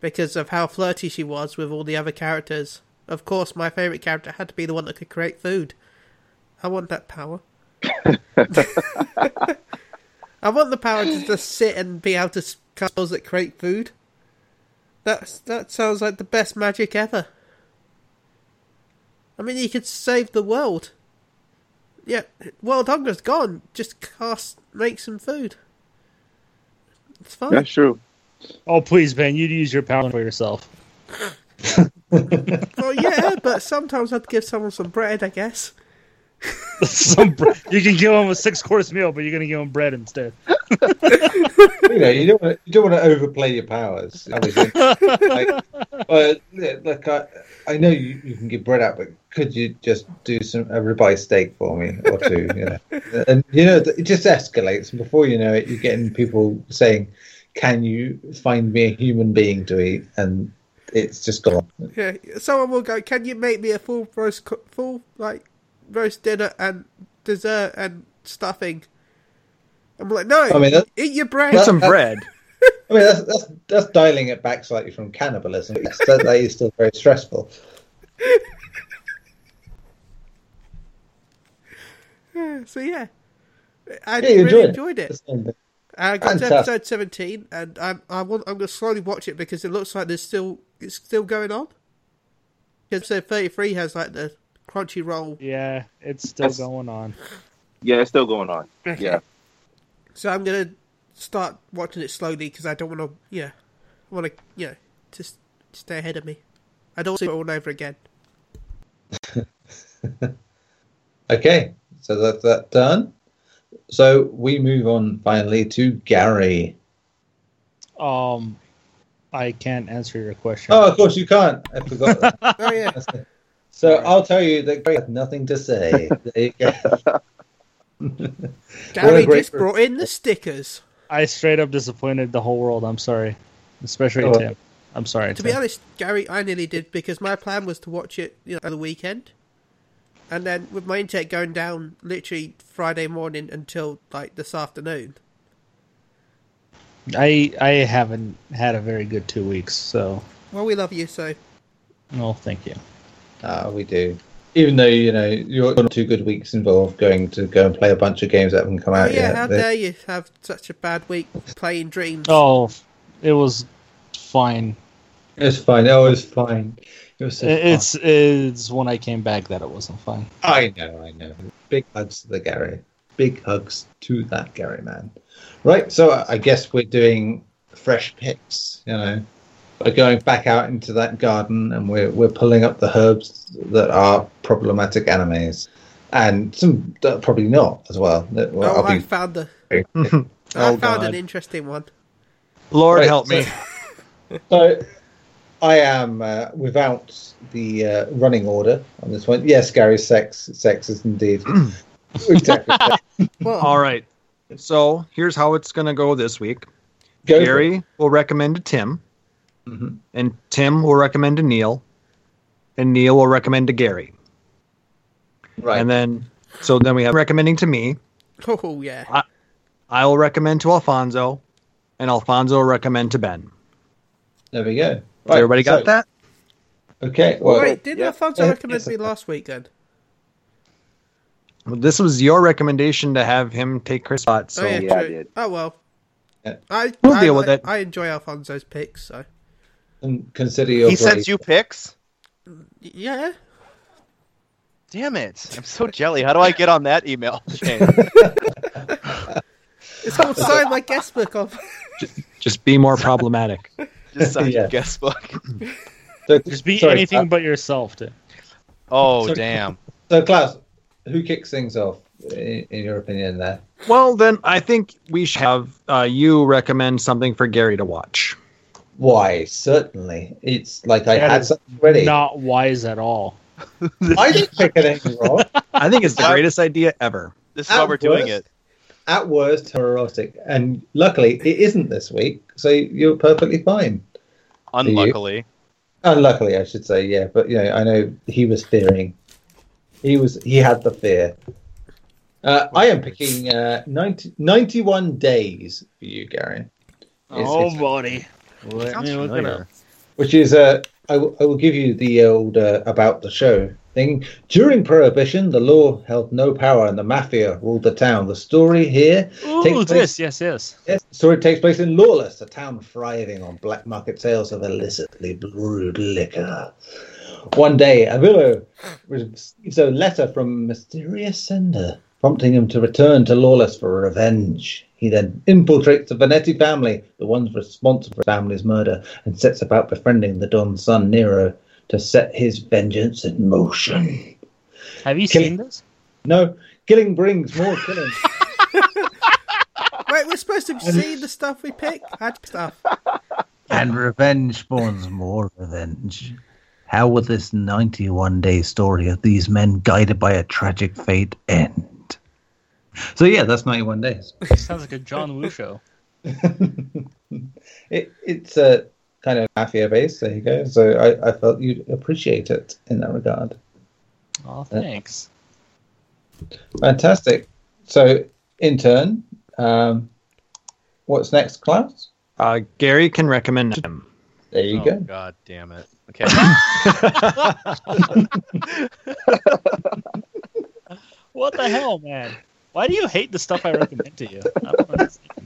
because of how flirty she was with all the other characters. Of course, my favourite character had to be the one that could create food. I want that power. <laughs> <laughs> I want the power to just sit and be able to spells that create food. That's that sounds like the best magic ever. I mean, you could save the world. Yeah, world hunger's gone. Just cast, make some food. It's fine. That's true. Oh, please, Ben, you'd use your power for yourself. <laughs> Well, yeah, but sometimes I'd give someone some bread, I guess. <laughs> Some bre- you can give him a six course meal, but you're gonna give him bread instead. <laughs> you know, you don't want to, you don't want to overplay your powers. obviously. like, <laughs> uh, look, I, I know you, you can give bread out, but could you just do some a ribeye steak for me or two? You know, and you know it just escalates, and before you know it, you're getting people saying, "Can you find me a human being to eat?" And it's just gone. Yeah, someone will go. Can you make me a full roast, co- full like roast dinner and dessert and stuffing? I'm like, no. I mean, eat your bread. Get some bread. <laughs> I mean, that's that's, that's dialing it back slightly from cannibalism. It's, that, that is still very stressful. <laughs> so yeah, I Yeah, really enjoyed it. enjoyed it. That's the same thing. I got to episode 17, and I'm I want I'm going to slowly watch it because it looks like there's still it's still going on. Because episode 33 has like the Crunchyroll. Yeah, it's still That's- going on. Yeah, it's still going on. Yeah. So I'm going to start watching it slowly because I don't want to. Yeah, I want to. You know, just stay ahead of me. I don't see it all over again. <laughs> Okay, so that's that done. So we move on finally to Gary. Um, I can't answer your question. Oh, of course you can't. I forgot. that. <laughs> Oh yeah, so I'll tell you that Gary had nothing to say. <laughs> There you go. Gary just per- brought in the stickers. I straight up disappointed the whole world. I'm sorry, especially Oh. Tim. I'm sorry. To be honest, Gary, I nearly did because my plan was to watch it, you know, on the weekend, and then with my intake going down literally Friday morning until like this afternoon. I I haven't had a very good two weeks, so Well, we love you, so well, thank you. Ah, we do. Even though you know you're not two good weeks involved going to go and play a bunch of games that haven't come oh out yeah, yet. how They- dare you have such a bad week playing Dreams? Oh, it was fine. It was fine. Oh, it was fine. It was so It- fun. It's it's when I came back that it wasn't fine. I know, I know. Big hugs to the Gary. Big hugs to that Gary man. Right, so I guess we're doing fresh picks, you know. We're going back out into that garden and we're we're pulling up the herbs that are problematic enemies, And some that are probably not as well. Well, oh, I'll I be- found a, <laughs> very- I Oh, found God. an interesting one. Lord Right, help me. <laughs> So I am uh, without the uh, running order on this one. Yes, Gary, sex, sex is indeed. <clears throat> exactly. <laughs> Well, All right. So here's how it's going to go this week. Go. Gary will recommend to Tim, Mhm. and Tim will recommend to Neil, and Neil will recommend to Gary. Right. And then, so then we have recommending to me. oh yeah. I will recommend to Alfonso, and Alfonso will recommend to Ben. there we go. Right, everybody got so- that? Okay. Well, Wait, did yeah. Alfonso recommend me last week then? Well, this was your recommendation to have him take Chris' spot. So oh yeah, Yeah, I did. Oh well. Yeah. I We'll I, deal with I, it. I enjoy Alfonso's picks, so and consider your He sends you pics. yeah. Damn it! I'm so jelly. How do I get on that email <laughs> chain? It's called sign my guest book off. just be more problematic. <laughs> Just sign your Yeah. guest book. <laughs> So, Just be sorry, anything uh, but yourself. Too. Oh So- damn! So, Klaus, who kicks things off, in, in your opinion? There. Well, then I think we should have uh, you recommend something for Gary to watch. Why? Certainly. It's like I That had something ready. Not wise at all. <laughs> I didn't pick anything wrong. I think it's the greatest idea ever. This is why we're doing worst- it. At worst, erotic, and luckily it isn't this week, so you're perfectly fine. Unluckily, Unluckily, I should say, yeah. But you know, I know he was fearing. He was. He had the fear. Uh, I am picking uh, 90, 91 days for you, Gary. Oh, it's- buddy. Let Sounds me look it up. which is uh, I, will- will give you the old uh, about the show thing. During Prohibition, the law held no power and the mafia ruled the town. The story here, Ooh, Takes place- this. Yes, yes. yes, the story takes place in Lawless, a town thriving on black market sales of illicitly brewed liquor. One day, Avilio receives a letter from a mysterious sender, prompting him to return to Lawless for revenge. He then infiltrates the Vanetti family, the ones responsible for his family's murder, and sets about befriending the Don's son Nero to set his vengeance in motion. Have you Kill- seen this? No, killing brings more killing. <laughs> Wait, we're supposed to see the stuff we pick. Had stuff. And revenge spawns more revenge. How will this 91 day story of these men guided by a tragic fate end? So, yeah, that's 91 days. <laughs> Sounds like a John Woo show. <laughs> it, it's a kind of mafia base. There you go. So I, I felt you'd appreciate it in that regard. Oh, thanks. Fantastic. So, in turn, um, what's next, Klaus? Uh, Gary can recommend him. There you oh, go. God damn it. Okay. <laughs> What the hell, man? Why do you hate the stuff I recommend to you?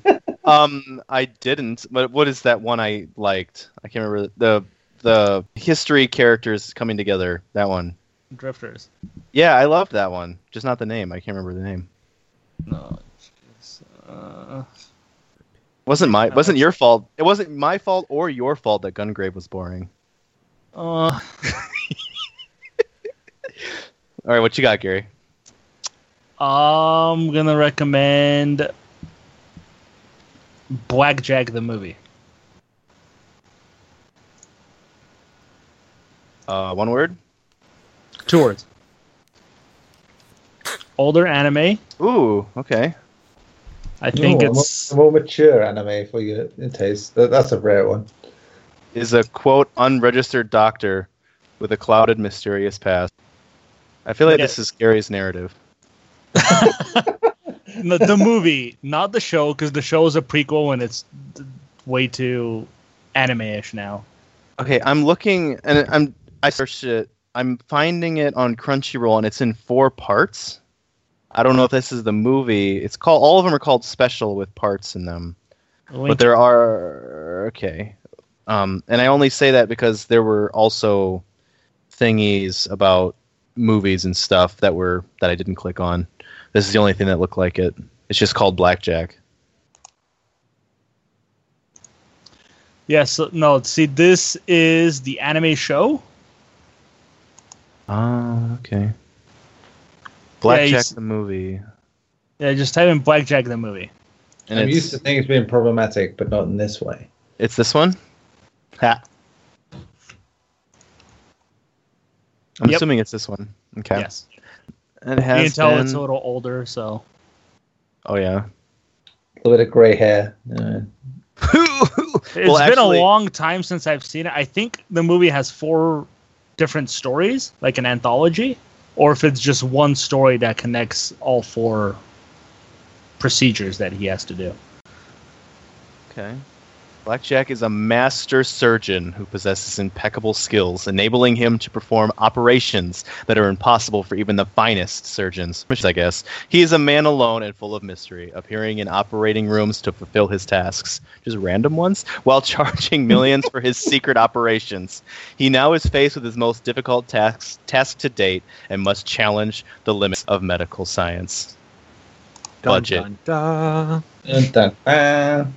I um, I didn't. But what is that one I liked? I can't remember the the history characters coming together. That one. Drifters. Yeah, I loved that one. Just not the name. I can't remember the name. No. Uh, wasn't my wasn't your fault. It wasn't my fault or your fault that Gungrave was boring. uh, <laughs> All right, what you got, Gary? I'm gonna recommend Blackjack the movie. Uh, one word. Two words. Older anime. Ooh, okay. I think Oh, a more- it's more mature anime for your taste. That, that's a rare one. Is a quote unregistered doctor with a clouded, mysterious past. I feel like Yeah. this is Gary's narrative. <laughs> the, the movie, not the show, because the show is a prequel and it's way too anime-ish now. Okay, I'm looking and I'm I searched it. I'm finding it on Crunchyroll and it's in four parts. I don't know if this is the movie. It's called all of them are called special with parts in them. But there are okay. Um, and I only say that because there were also thingies about movies and stuff that were that I didn't click on. This is the only thing that looked like it. It's just called Blackjack. Yes, no. See, this is the anime show. Ah, okay. Blackjack he's- the movie. Yeah, just type in Blackjack the movie. And I'm used to things being problematic, but not in this way. it's this one? Ha. I'm Yep. assuming it's this one. Okay. Yes. And it You has can tell been... it's a little older, so Oh yeah. A little bit of grey hair. Uh, <laughs> it's Well, been actually- a long time since I've seen it. I think the movie has four different stories, like an anthology, or if it's just one story that connects all four procedures that he has to do. Okay. Blackjack is a master surgeon who possesses impeccable skills, enabling him to perform operations that are impossible for even the finest surgeons. Which, I guess, he is a man alone and full of mystery, appearing in operating rooms to fulfill his tasks, just random ones, while <laughs> charging millions for his secret operations. He now is faced with his most difficult task, task to date and must challenge the limits of medical science. Dun, Budget. dun, dun. dun, dun, dun.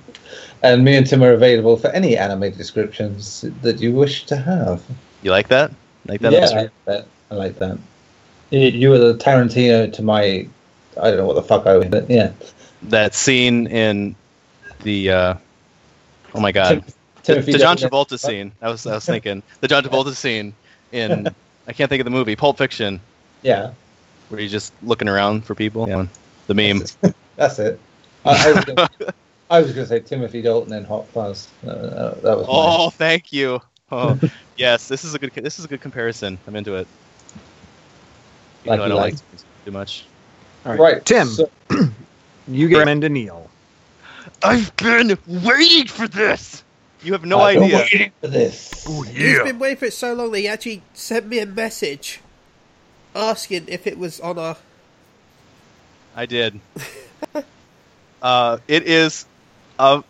And me and Tim are available for any anime descriptions that you wish to have. You like that? Like that? yeah. I like that. I like that. You, you were the Tarantino to my. I don't know what the fuck I was, but yeah. that scene in the uh, oh my god. Tim, the, the John Dalton- Travolta scene I was I was thinking the John Travolta scene in <laughs> I can't think of the movie Pulp Fiction Yeah, where he's just looking around for people yeah the meme <laughs> that's it. I, I was gonna, I was going to say Timothy Dalton in Hot Fuzz. Uh, uh, that was. mine. oh thank you oh <laughs> yes this is a good this is a good comparison I'm into it Even Like I don't like. like too much All right, Tim, so- <clears throat> you get recommend to Neil. I've been waiting for this you have no I've been idea waiting for this. He's been waiting for it so long that he actually sent me a message asking if it was on our. I did. <laughs> uh, it is a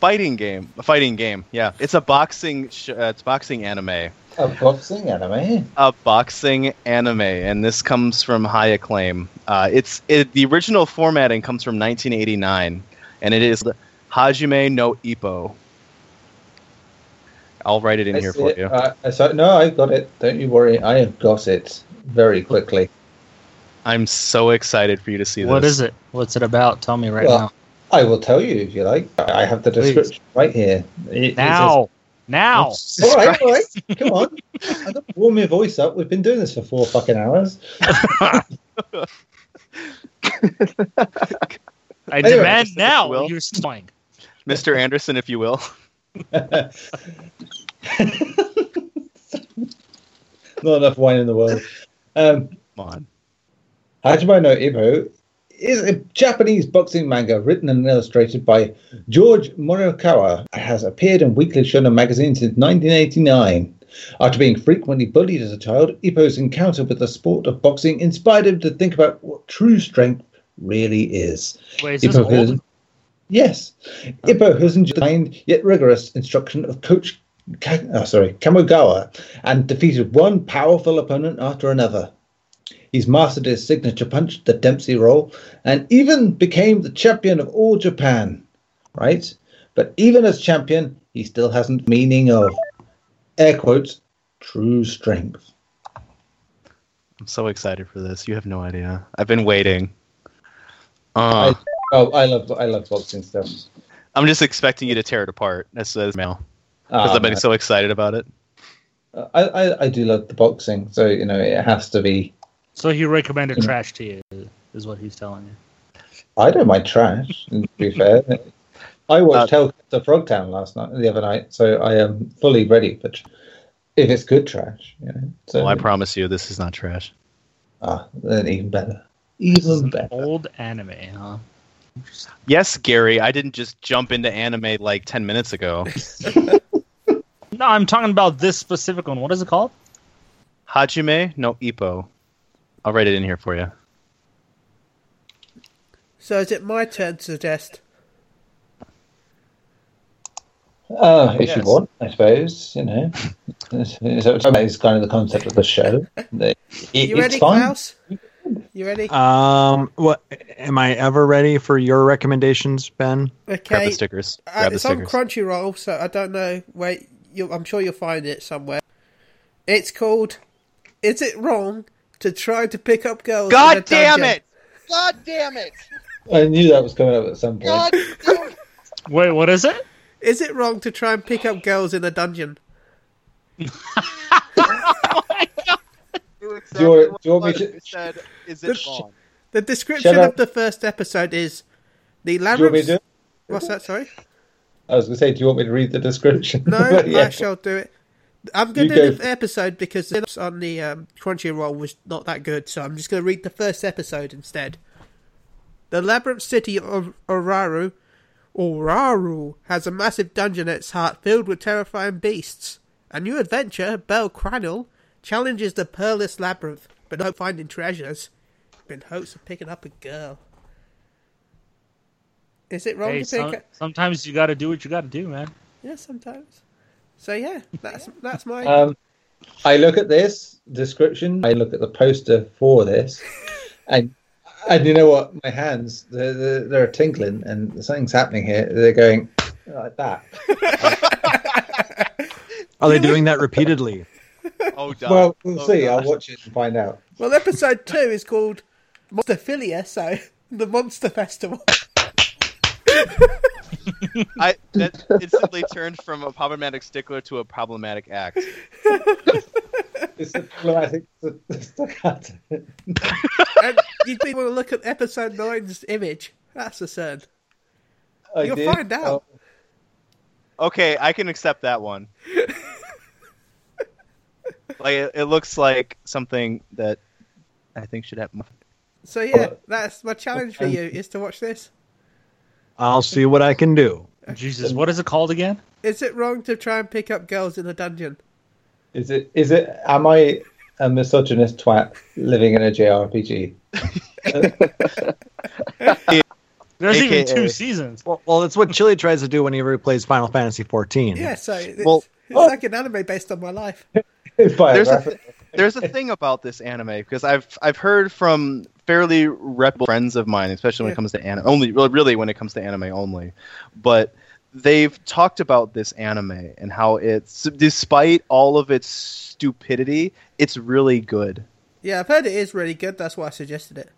fighting game. A fighting game. Yeah, it's a boxing. Sh- uh, it's boxing anime. A boxing anime. A boxing anime, and this comes from high acclaim. Uh, it's it, the original formatting comes from 1989, and it is Hajime no Ippo. I'll write it in I here for it. you. Uh, saw, no, I got it. Don't you worry. I have got it very quickly. I'm so excited for you to see this. What is it? What's it about? Tell me right Well, I will tell you if you like. I have the Please. description right here. It- it now. Now. says- all right, all right. Come on. I've got to warm my voice up. We've been doing this for four fucking hours. I Anyway, demand just- now. Will? You're spying. Mr. Anderson, if you will? <laughs> Not enough wine in the world. Um, Come on. Hajime no Ippo is a Japanese boxing manga written and illustrated by George Morikawa. It has appeared in Weekly Shonen magazine since 1989. After being frequently bullied as a child, Ippo's encounter with the sport of boxing inspired him to think about what true strength really is. Wait, is Ippo has, yes, Ippo has enjoyed the kind yet rigorous instruction of Coach Ka- oh, sorry, Kamogawa and defeated one powerful opponent after another. He's mastered his signature punch, the Dempsey roll, and even became the champion of all Japan. Right? But even as champion, he still hasn't meaning of air quotes true strength. I'm so excited for this. You have no idea. I've been waiting. Uh, Oh, I love I love boxing stuff. I'm just expecting you to tear it apart. That's that's mail because Ah, I've been man. so excited about it. I, I I do love the boxing, so you know it has to be. So he recommended trash to you, is what he's telling you. I don't mind trash. To be <laughs> fair, I watched Uh, Hell Comes to Frogtown last night, the other night, so I am fully ready for. Tr- if it's good trash, you know. So Well, I promise you, this is not trash. ah, then even better, even better. Old anime, huh? Yes, Gary, I didn't just jump into anime like 10 minutes ago. <laughs> <laughs> No, I'm talking about this specific one. What is it called? Hajime no Ippo. I'll write it in here for you. So is it my turn to suggest? Uh, if you want, I suppose you know. It's, it's, it's kind of the concept of the show. <laughs> It- You ready, fine. Klaus? You ready? Um, what am I ever ready for your recommendations, Ben? Grab okay. the stickers. Uh, Grab the it's on. Crunchyroll, so I don't know where. You, I'm sure you'll find it somewhere. It's called. Is it wrong to try to pick up girls? in a God damn dungeon? it! God damn it! I knew that was coming up at some point. God damn it! Wait, what is it? Is it wrong to try and pick up girls in a dungeon? <laughs> exactly you what do you want me to- said, "Is it Just- Bond?" The description of the first episode is the Do you want me labyrinth. to? What's that? Sorry. I was going to say, do you want me to read the description? No, <laughs> But yeah. I shall do it. I'm going to do go. the episode because the others on the um, Crunchyroll was not that good, so I'm just going to read the first episode instead. The labyrinth city of Orario, Orario, has a massive dungeon at its heart filled with terrifying beasts. A new adventure, Bell Cranel, challenges the pearlless labyrinth, but not finding treasures, but in hopes of picking up a girl. Is it wrong Hey, to pick? some, a- sometimes you got to do what you got to do, man. Yeah, sometimes. So yeah, that's that's my. Um, I look at this description. I look at the poster for this, and and you know what? My hands they're, they're, they're tinkling, and something's happening here. They're going like that. Are they doing that repeatedly? Oh, Doc. Well, we'll Oh, see. gosh. I'll watch it and find out. Well, episode two is called Monsterphilia, so <laughs> the Monster Festival. <laughs> I that instantly turned from a problematic stickler to a problematic act. It's a problematic staccato. and you do want to look at episode nine's image. That's a certain. I You'll did. find out. Oh. Okay, I can accept that one. <laughs> like it, it looks like something that I think should happen. So yeah, oh. that's my challenge for you is to watch this. I'll see what I can do. Jesus, what is it called again? Is it wrong to try and pick up girls in a dungeon? Is it? Is it? Am I a misogynist twat living in a JRPG? <laughs> There's even two seasons. Well, well, it's what Chili tries to do whenever he plays Final Fantasy XIV. Yeah, so it's, Well- it's oh. like an anime based on my life. There's a, Biographic. There's a thing about this anime because I've I've heard from fairly reputable friends of mine, especially when it comes to anime. Only well, really when it comes to anime only, but they've talked about this anime and how it's despite all of its stupidity, it's really good. Yeah, I've heard it is really good. That's why I suggested it.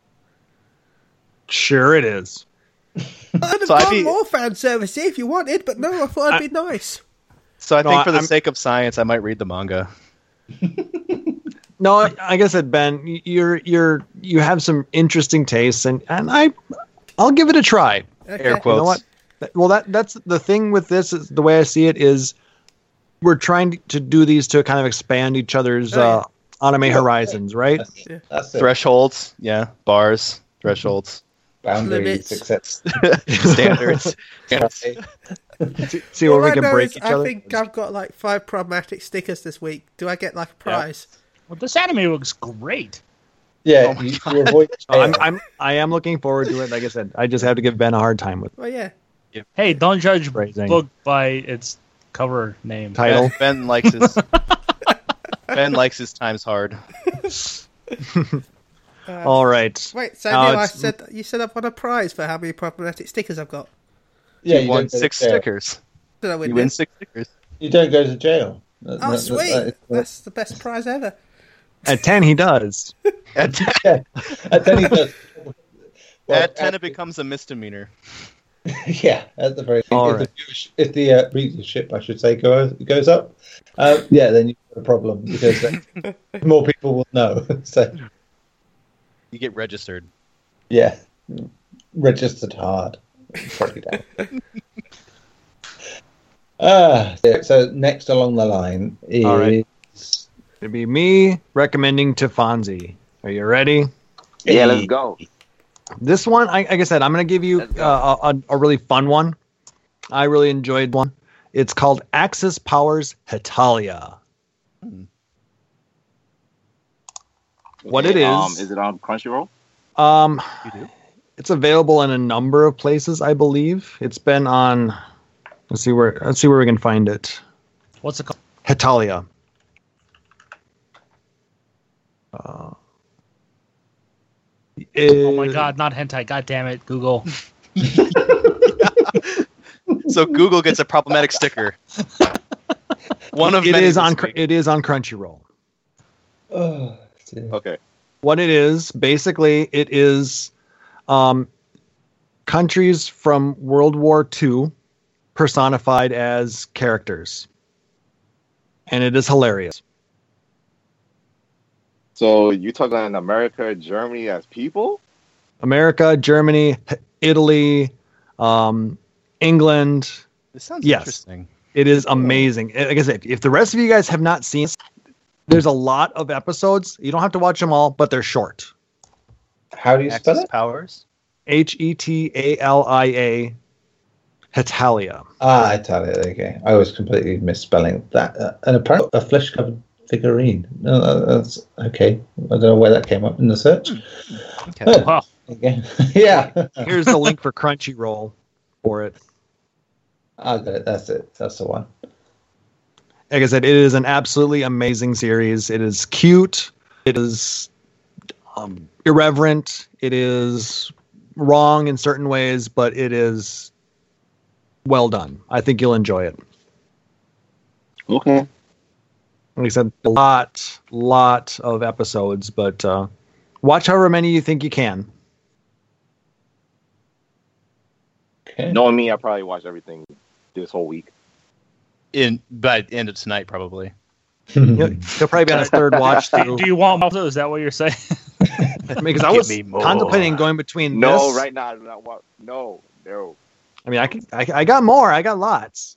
Sure, it is. <laughs> I'd have So I'd be- more fan service if you wanted, but no, I thought I'd be nice. So I No, think for the I'm- sake of science, I might read the manga. <laughs> No, like I said, Ben, you're you're you have some interesting tastes, and and I, I'll give it a try. Okay. Air quotes. You know what? Well, that that's the thing with this. Is the way I see it is, we're trying to do these to kind of expand each other's Oh, yeah. uh, anime horizons, right? That's, Yeah. that's it. Thresholds, yeah, bars, thresholds, Boundaries, Limits. <laughs> <laughs> etc. standards. See, see where we I can break is each I other. think I've got like five problematic stickers this week. Do I get like a prize? Well, this anime looks great. Yeah, Oh you, you avoid. <laughs> Oh, I'm, I'm I am looking forward to it. Like I said, I just have to give Ben a hard time with Well, yeah. Hey, don't judge Phrasing. book by its cover name. title. Ben, ben likes his <laughs> Ben likes his times hard. Uh, <laughs> All right. Wait, so No, I said you said I've won a prize for how many problematic stickers I've got. Yeah, you you won six stickers. Did I win? You win six stickers. You don't go to jail. That- Oh, that- sweet! that is- That's the best prize ever. At ten, he does. <laughs> At, yeah, at ten he does. Well, at ten, it becomes a misdemeanor. <laughs> yeah, at the very All if, right. the, if the uh, readership, I should say, goes goes up, uh, yeah, then you've got a problem because uh, <laughs> more people will know. so You get registered. yeah, registered hard. Probably down. Ah, so next along the line is All right. It'd be me recommending to Fonzie. Are you ready? Yeah, let's go. This one, I, like I said, I'm going to give you uh, a, a really fun one. I really enjoyed one. It's called Axis Powers Hetalia. What it Um, is- is it on Crunchyroll? Um, it's available in a number of places, I believe. It's been on. Let's see where. Let's see where we can find it. What's it called? Hetalia. Uh, Oh my god, not hentai. God damn it, Google. <laughs> So Google gets a problematic sticker. One of It many is this on. Cr- It is on Crunchyroll. oh. Okay. what it is basically it is um, countries from world war ii personified as characters and it is hilarious So you talking in America, Germany as people? America, Germany, Italy, um, England. This sounds Yes. interesting. It is amazing. Like I said, if the rest of you guys have not seen, it, there's a lot of episodes. You don't have to watch them all, but they're short. How do you spell it? powers. H E T A L I A, Hetalia. Ah, Italia. Okay, I was completely misspelling that. Uh, and apparently, a flesh-covered figurine. No, that's okay. I don't know where that came up in the search. Okay. Huh. Wow. Okay. <laughs> yeah, Here's the link for Crunchyroll for it. I got it. That's it. That's the one. Like I said, it is an absolutely amazing series. It is cute. It is um, irreverent. It is wrong in certain ways, but it is well done. I think you'll enjoy it. Okay. Like I said, a lot, lot of episodes, but uh, watch however many you think you can. Okay. Knowing me, I probably watch everything this whole week. In by the end of tonight, probably. He'll, he'll probably be on his third watch <laughs> through. Do you want more? Is that what you're saying? <laughs> Because I Give was me contemplating going between No, this. right now, I do not want. No, no. I mean, I can, I, I got more. I got lots.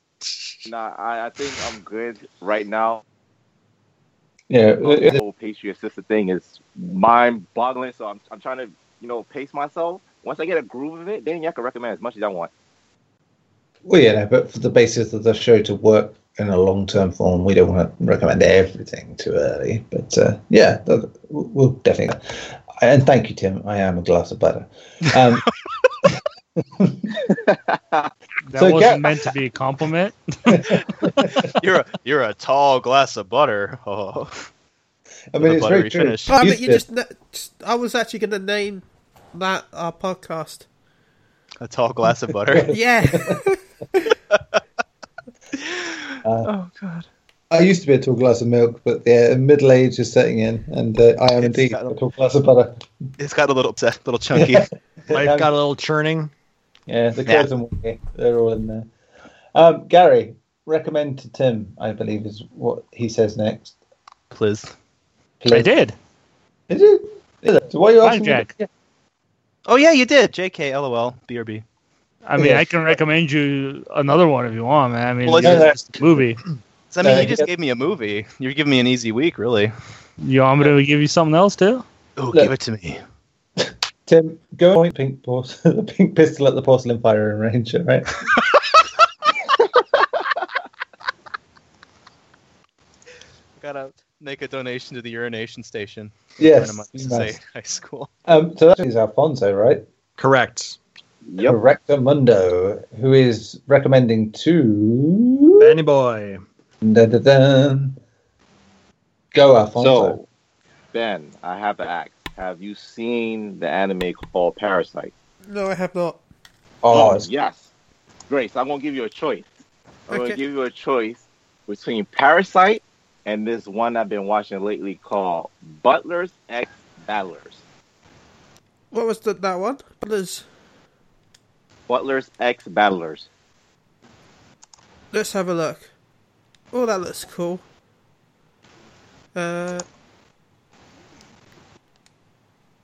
Nah, I, I think I'm good right now. Yeah, The whole pastry assisted thing is mind-boggling. So I'm, I'm trying to, you know, pace myself. Once I get a groove of it, then yeah, I can recommend as much as I want. well, yeah, no, but for the basis of the show to work in a long-term form, we don't want to recommend everything too early. But uh, yeah, we'll definitely. And thank you, Tim. I am a glass of butter. Um, <laughs> <laughs> That So, wasn't Gar- meant to be a compliment. <laughs> You're a you're a tall glass of butter. <laughs> Oh, I mean, it's very true. finish. Oh, but Used you just. I was actually going to name that our podcast. a tall glass of butter. <laughs> Yeah. oh God. I used to be a tall glass of milk, but yeah, middle age is setting in, and uh, I am It's indeed a- a tall glass of butter. It's got a little upset, little chunky. Life got a little churning. Yeah, the Yeah. curds and they're all in there. Um, Gary, recommend to Tim, I believe is what he says next. Please. I did. Did you? It? So why are you asking me? Blackjack. Yeah. Oh yeah, you did. J.K. LOL. BRB. I mean, Yeah. I can recommend you another one if you want, man. I mean, Well, it's no, no. just a movie. <clears throat> So, I mean, Uh, you just yeah. gave me a movie. You're giving me an easy week, really. You want me to give you something else too? Oh, Look. give it to me. Tim, go and point pink, porce- <laughs> the pink pistol at the porcelain firing range, right? <laughs> Gotta make a donation to the urination station. Yes. Friend of mine you used to say high school. Um, so that is Alfonso, right? Correct. Yep. Correcto Mundo, who is recommending to. Benny boy. Dun, dun, dun. Go, Alfonso. So, Ben, I have to ask: Have you seen the anime called Parasyte? no, I have not. oh, it's yes. Great. So I'm gonna give you a choice. I'm Okay. gonna give you a choice between Parasyte and this one I've been watching lately called Butler's X Battlers. What was the, that one? Let's, Butler's X Battlers. let's have a look. Oh, that looks cool. Uh,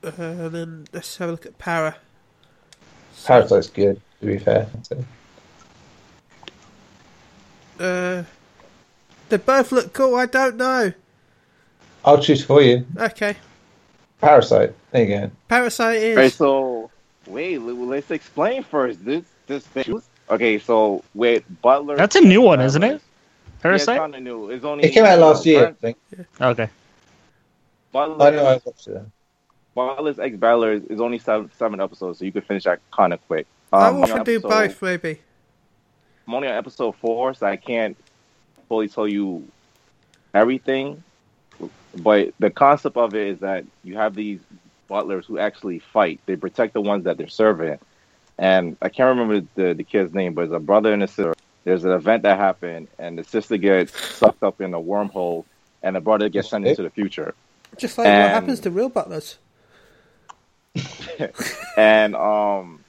uh, then let's have a look at Para. Parasyte's good, to be fair. So, Uh, they both look cool. I don't know. I'll choose for you. Okay, Parasyte. There you go. Parasyte is. Alright, so wait, let's explain first. This this thing. Okay, so with Butler, That's a new one, isn't it? Parasyte. Yeah, it's kind of new. It's only It came out last year, I think. Okay. Butler, I know I watched it. Butler's Ex Battler is, is only seven, seven episodes, so you can finish that kind of quick. I Um, will I'm on do both, maybe. I'm only on episode four, so I can't fully tell you everything. But the concept of it is that you have these butlers who actually fight. They protect the ones that they're serving. And I can't remember the, the kid's name, but it's a brother and a sister. There's an event that happened, and the sister gets sucked up in a wormhole, and the brother gets sent into the future. Just like what happens to real butlers. <laughs> and um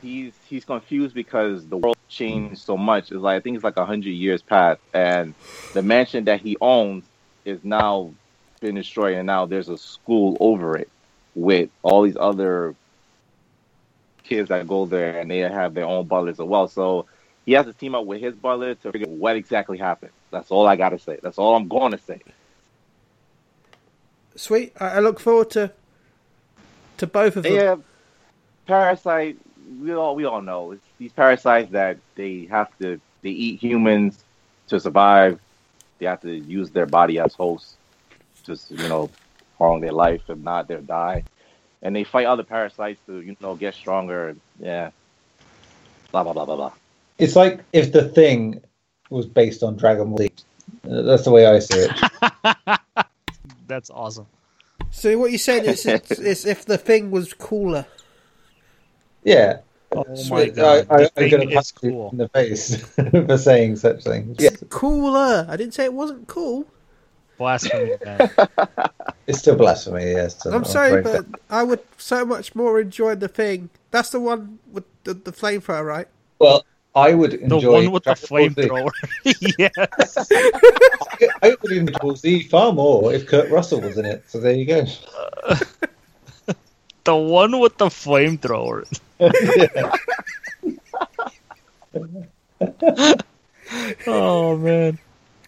he's he's confused because the world changed so much it's like i think it's like hundred years past and the mansion that he owns is now been destroyed, and now there's a school over it with all these other kids that go there, and they have their own butlers as well. So he has to team up with his butler to figure out what exactly happened. That's all I gotta say. That's all I'm going to say. Sweet. I look forward to to both of them. Yeah, parasite. We all we all know it's these parasites that they have to they eat humans to survive. They have to use their body as hosts, just you know, prolong their life. If not, they'll die. And they fight other parasites to you know get stronger. Yeah. Blah blah blah blah blah. It's like if the thing was based on Dragon Ball That's the way I see it. <laughs> That's awesome. So what you're saying is, is, <laughs> is if the thing was cooler. Yeah. Oh my god, I, I, I'm going to is punch you cool. in the face <laughs> for saying such things. Yeah, Cooler. I didn't say it wasn't cool. Blasphemy, <laughs> man. it's still blasphemy. Yes, I'm sorry, afraid, but I would so much more enjoy the thing. That's the one with the, the flamethrower, right? well, I would enjoy The one with the Dragon Ball flamethrower. yes. I would enjoy Dragon Ball Z far more if Kurt Russell was in it. So there you go. <laughs> The one with the flamethrower. <laughs> oh man.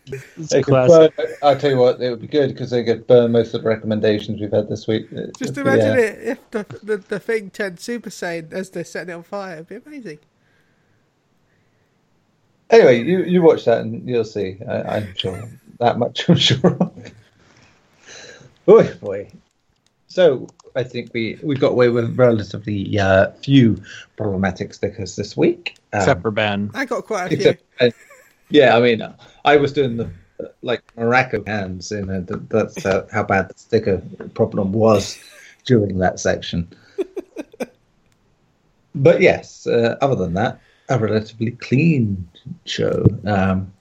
It's They classic. burn, I'll tell you what, it would be good because they could burn most of the recommendations we've had this week. Just Yeah. imagine uh, it if the, the the thing turned Super Saiyan as they're setting it on fire. It'd be amazing. Anyway, you, you watch that and you'll see. I, I'm sure that much. <laughs> I'm sure. of. boy, boy. So I think we we got away with relatively uh, few problematic stickers this week. Um, Except for Ben. I got quite a few. except- uh, yeah, I mean, I was doing the uh, like Morocco hands, and uh, that's uh, how bad the sticker problem was during that section. <laughs> but yes, uh, other than that, a relatively clean show. Um,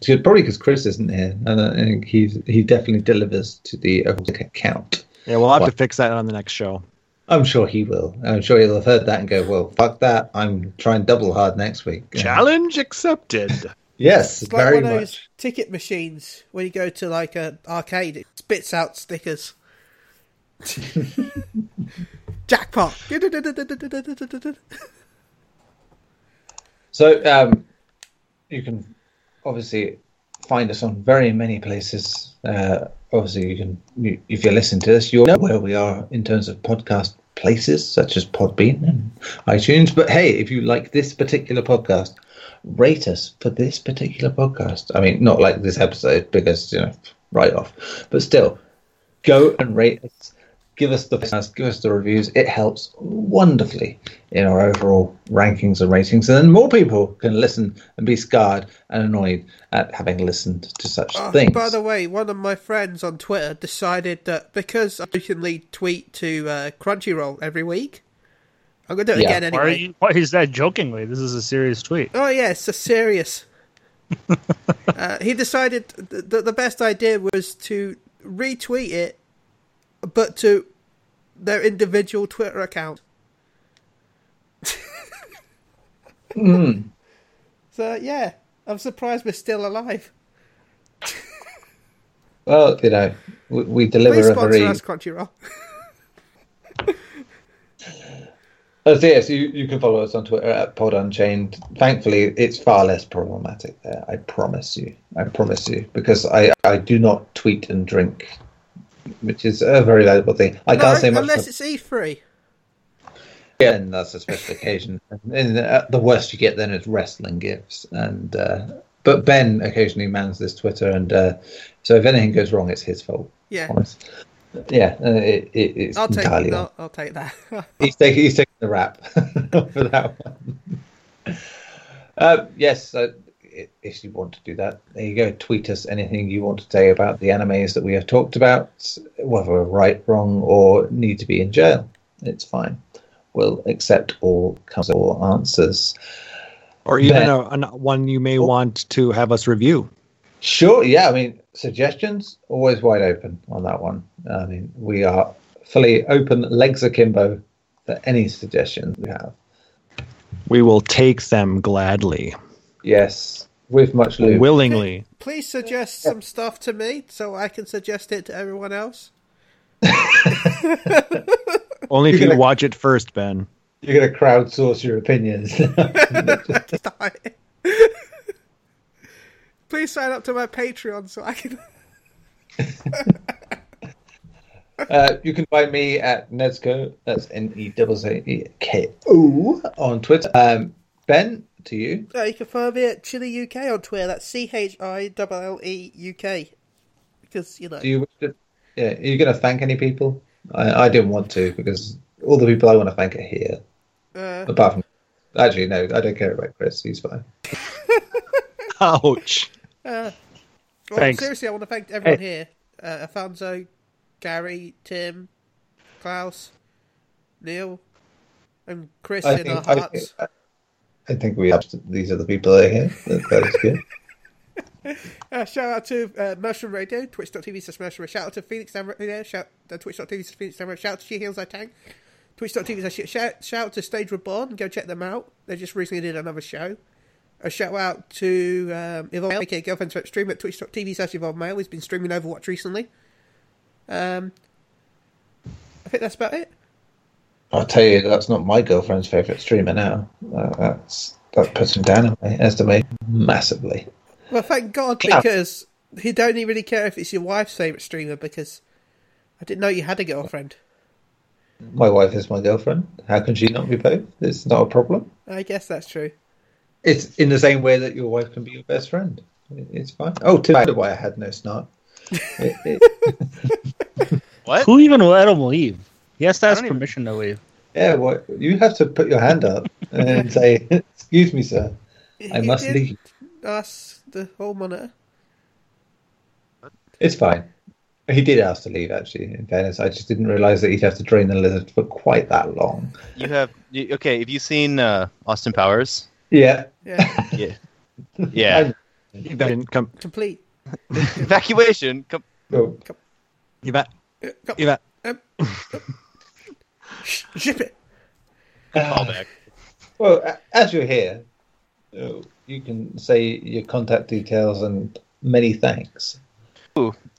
so probably because Chris isn't here, and I think he's he definitely delivers to the account. Yeah, we'll have What? to fix that on the next show. I'm sure he will. I'm sure he'll have heard that and go, "Well, fuck that! I'm trying double hard next week." Challenge accepted. <laughs> Yes, It's like very one of those much. ticket machines when you go to like an arcade, it spits out stickers. <laughs> Jackpot. <laughs> So um, you can obviously find us on very many places. Uh, obviously, you can you, if you listen to this, you'll know where we are in terms of podcast places such as Podbean and iTunes. But hey, if you like this particular podcast, rate us for this particular podcast. I mean, not like this episode because you know, right off, but still, go and rate us. Give us the give us the reviews. It helps wonderfully in our overall rankings and ratings, and then more people can listen and be scarred and annoyed at having listened to such Oh, things. by the way, one of my friends on Twitter decided that because I occasionally tweet to uh, Crunchyroll every week, I'm going to do it Yeah. again Why, are anyway. you, why is that jokingly? This is a serious tweet. Oh, yeah, it's a serious. <laughs> uh, he decided that the best idea was to retweet it, but to their individual Twitter account. Mm. So, yeah, I'm surprised we're still alive. Well, you know, we, we Please deliver a sponsor very. us, Crunchyroll. <laughs> Oh, so yes, you, you can follow us on Twitter at Pod Unchained. Thankfully, it's far less problematic there. I promise you. I promise you, because I, I do not tweet and drink, which is a very valuable thing. I No, can't say much. unless it's E E3. and that's a special occasion. And uh, the worst you get then is wrestling gifts. And uh, but Ben occasionally mans this Twitter, and uh, so if anything goes wrong, it's his fault. Yeah, Honest. Yeah, uh, it, it, it's I'll take, entirely. I'll, I'll take that. <laughs> He's taking he's taking the rap <laughs> for that one. Uh, yes, uh, if you want to do that, there you go. Tweet us anything you want to say about the animes that we have talked about, whether we're right, wrong, or need to be in jail. It's fine. We'll accept all of all answers. Or even Ben. a, an- one you may oh. want to have us review. Sure, yeah. I mean, suggestions always wide open on that one. I mean, we are fully open, legs akimbo for any suggestions we have. We will take them gladly. Yes, with much lube. willingly. Please suggest some stuff to me so I can suggest it to everyone else. <laughs> Only if You're gonna- watch it first, Ben. You're going to crowdsource your opinions. <laughs> Please sign up to my Patreon so I can. <laughs> uh, you can find me at Neweko. That's N E W E K O on Twitter. Um, ben, to you. Uh, you can find me at Chili UK on Twitter. That's C H I L L E U K. Because you know, Do you wish to, yeah, are you going to thank any people? I, I didn't want to because all the people I want to thank are here. uh, Apart from, actually, no, I don't care about Chris. He's fine. <laughs> Ouch. uh, well, Thanks. seriously, I want to thank everyone here: uh, Alfonso, Gary, Tim, Klaus, Neil, and Chris I in our think, I, hearts. think- I think we have. To, these are the people are here. That, is good. <laughs> Uh, shout out to uh, Mushroom Radio, twitch.tv slash Mushroom. Shout out to Phoenix Down Radio, shout uh, twitch.tv slash Phoenix Radio. Shout out to She Heals I Tank, twitch.tv slash shout, shout out to Stage Reborn, go check them out. They just recently did another show. A shout out to um, Evolve Mail, aka Girlfriend's Rep Stream at twitch.tv slash Evolve Mail. He's been streaming Overwatch recently. Um, I think that's about it. I'll tell you, that's not my girlfriend's favorite streamer now. Uh, that's that puts him down in my estimate massively. Well, thank God, Yeah. because he don't even really care if it's your wife's favourite streamer, because I didn't know you had a girlfriend. My wife is my girlfriend. How can she not be both? It's not a problem. I guess that's true. It's in the same way that your wife can be your best friend. It's fine. Oh, to wonder why I had no snot. It- it- <laughs> <laughs> What? Who even let him leave? He has to ask don't even- permission to leave. yeah, what you have to put your hand up and say, "Excuse me, sir, I He must leave." Ask the whole monitor. It's fine. He did ask to leave. Actually, in fairness, I just didn't realise that he'd have to drain the lizard for quite that long. You have okay? Have you seen uh, Austin Powers? Yeah, Yeah, <laughs> Yeah, yeah. Eva- com- complete. <laughs> Evacuation. Com- Oh, Eva- go- Eva- sh- <laughs> Ship it. callback. Well, as you're here, uh, you can say your contact details and many thanks.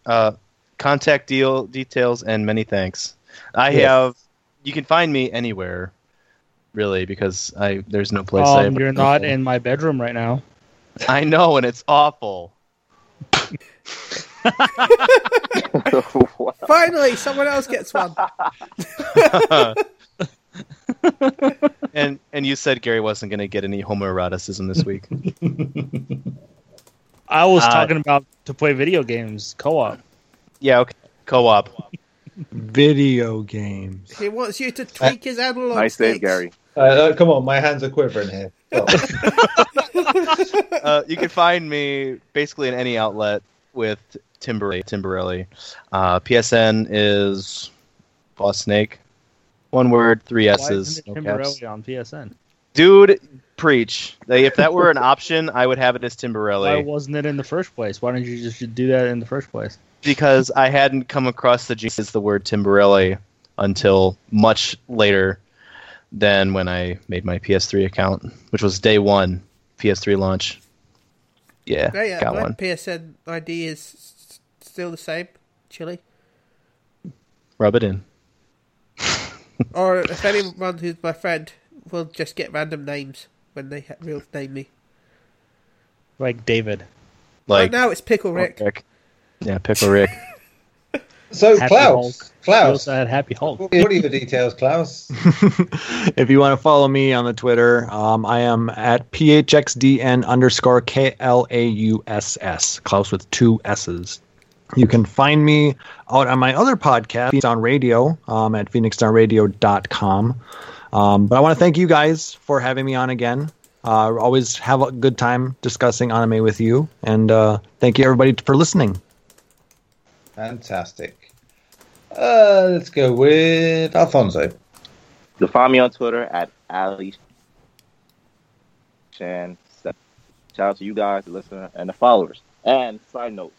Uh, contact deal details and many thanks. I Yes. have. You can find me anywhere, really, because I there's no place. I Um, you're not in my bedroom right now. I know, and it's awful. <laughs> What? <laughs> Finally, someone else gets one. <laughs> and and you said Gary wasn't going to get any homoeroticism this week. I was Uh, talking about to play video games co-op. yeah, okay. Co-op. video games. He wants you to tweak his analog nice save, sticks. Gary. Uh, uh, come on, my hands are quivering here. Oh, <laughs> uh, you can find me basically in any outlet with Timber Timberelli. Uh, PSN is Boss Snake. One word, three Why S's, isn't it no on PSN? Dude, preach. Like, if that were an <laughs> option, I would have it as Why Timberelli wasn't it in the first place? Why didn't you just do that in the first place? because I hadn't come across the genius as the word Timberelli until much later than when I made my PS3 account, which was day one PS3 launch. Yeah, Yeah, yeah, got my one. PSN ID is s- still the same. Chili. Rub it in. <laughs> Or if anyone who's my friend will just get random names when they ha- real name me. Like David. Right Like now it's Pickle Rick. Rick. Yeah, Pickle Rick. <laughs> so Happy Klaus, Hulk. He Klaus, also had Happy Hulk. what are your details, Klaus? <laughs> if you want to follow me on the Twitter, um, I am at phxdn underscore k l a u s s. Klaus with two s's. You can find me out on my other podcast, Phoenix Down Radio, um, at phoenixdownradio.com. Um, but I want to thank you guys for having me on again. Uh, always have a good time discussing anime with you, and uh, thank you everybody for listening. Fantastic. Uh, let's go with Alfonso. You'll find me on Twitter at Ali Chan. Shout out to you guys, the listener, and the followers. And side note,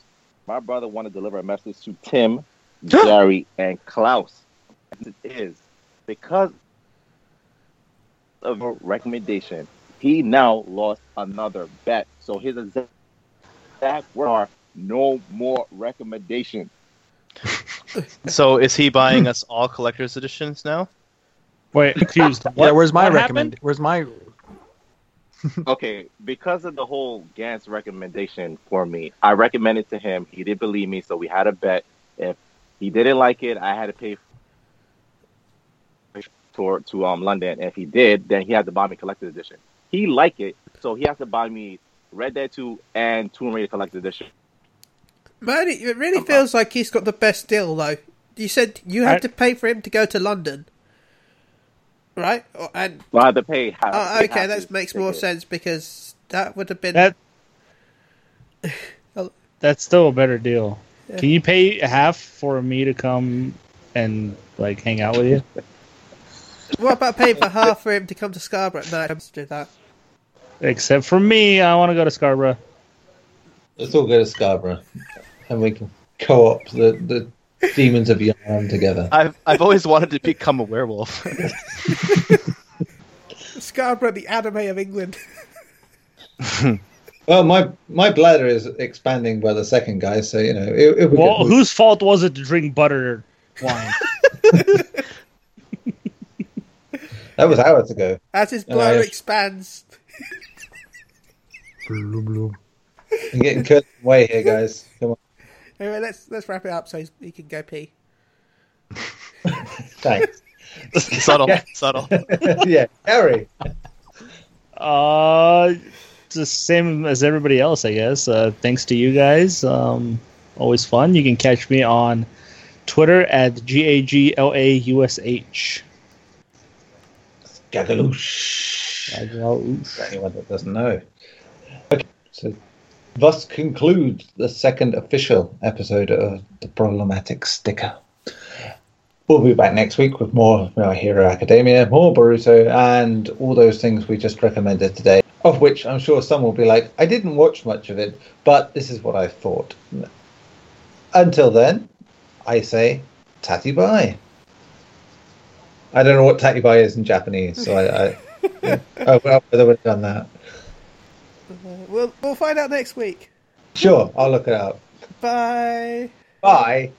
my brother wanted to deliver a message to Tim, <gasps> Gary, and Klaus. As It is because of a recommendation. he now lost another bet. So his exact exact words are no more recommendation. <laughs> So is he buying us all collector's editions now? Wait, confused. <laughs> What, yeah, where's my recommend? happened? Where's my? <laughs> okay, because of the whole Gantz recommendation for me, I recommended to him. He didn't believe me, so we had a bet. If he didn't like it, I had to pay to to um London. If he did, then he had to buy me collector's edition. He liked it, so he has to buy me Red Dead 2 and Tomb Raider collector's edition. Man, it it really feels like he's got the best deal, though. You said you had I- to pay for him to go to London, right? Or- And Well, I had to pay half. oh, okay, that makes more ticket. sense because that would have been That <laughs> oh. that's still a better deal. Can you pay half for me to come and like hang out with you? <laughs> What about paying for half for him to come to Scarborough? No, I have to do that. Except for me, I want to go to Scarborough. Let's all go to Scarborough, and we can co-op the, the demons of Yarn together. I've I've always wanted to become a werewolf. <laughs> Scarborough, the anime of England. <laughs> Well, my my bladder is expanding by the second, guys. So you know, if, if we Well, whose fault was it to drink butter wine? <laughs> that was hours ago. As his bladder yes. expands. I'm getting cut away here, guys. Come on, Anyway, let's let's wrap it up so he can go pee. <laughs> thanks. subtle, <laughs> subtle. yeah, Harry. <laughs> Uh, the same as everybody else, I guess. Uh, thanks to you guys. Um, always fun. You can catch me on Twitter at G A G L A U S H. Gagaloosh. Gagaloosh. For anyone that doesn't know. Okay, so thus concludes the second official episode of the problematic sticker. We'll be back next week with more My Hero Academia, more Boruto, and all those things we just recommended today. Of which I'm sure some will be like, I didn't watch much of it, but this is what I thought. Until then, I say tatty bye. I don't know what tatty bye is in Japanese, so I. I well, <laughs> I would have done that. Uh, we'll we'll find out next week. Sure, I'll look it up. Bye. Bye.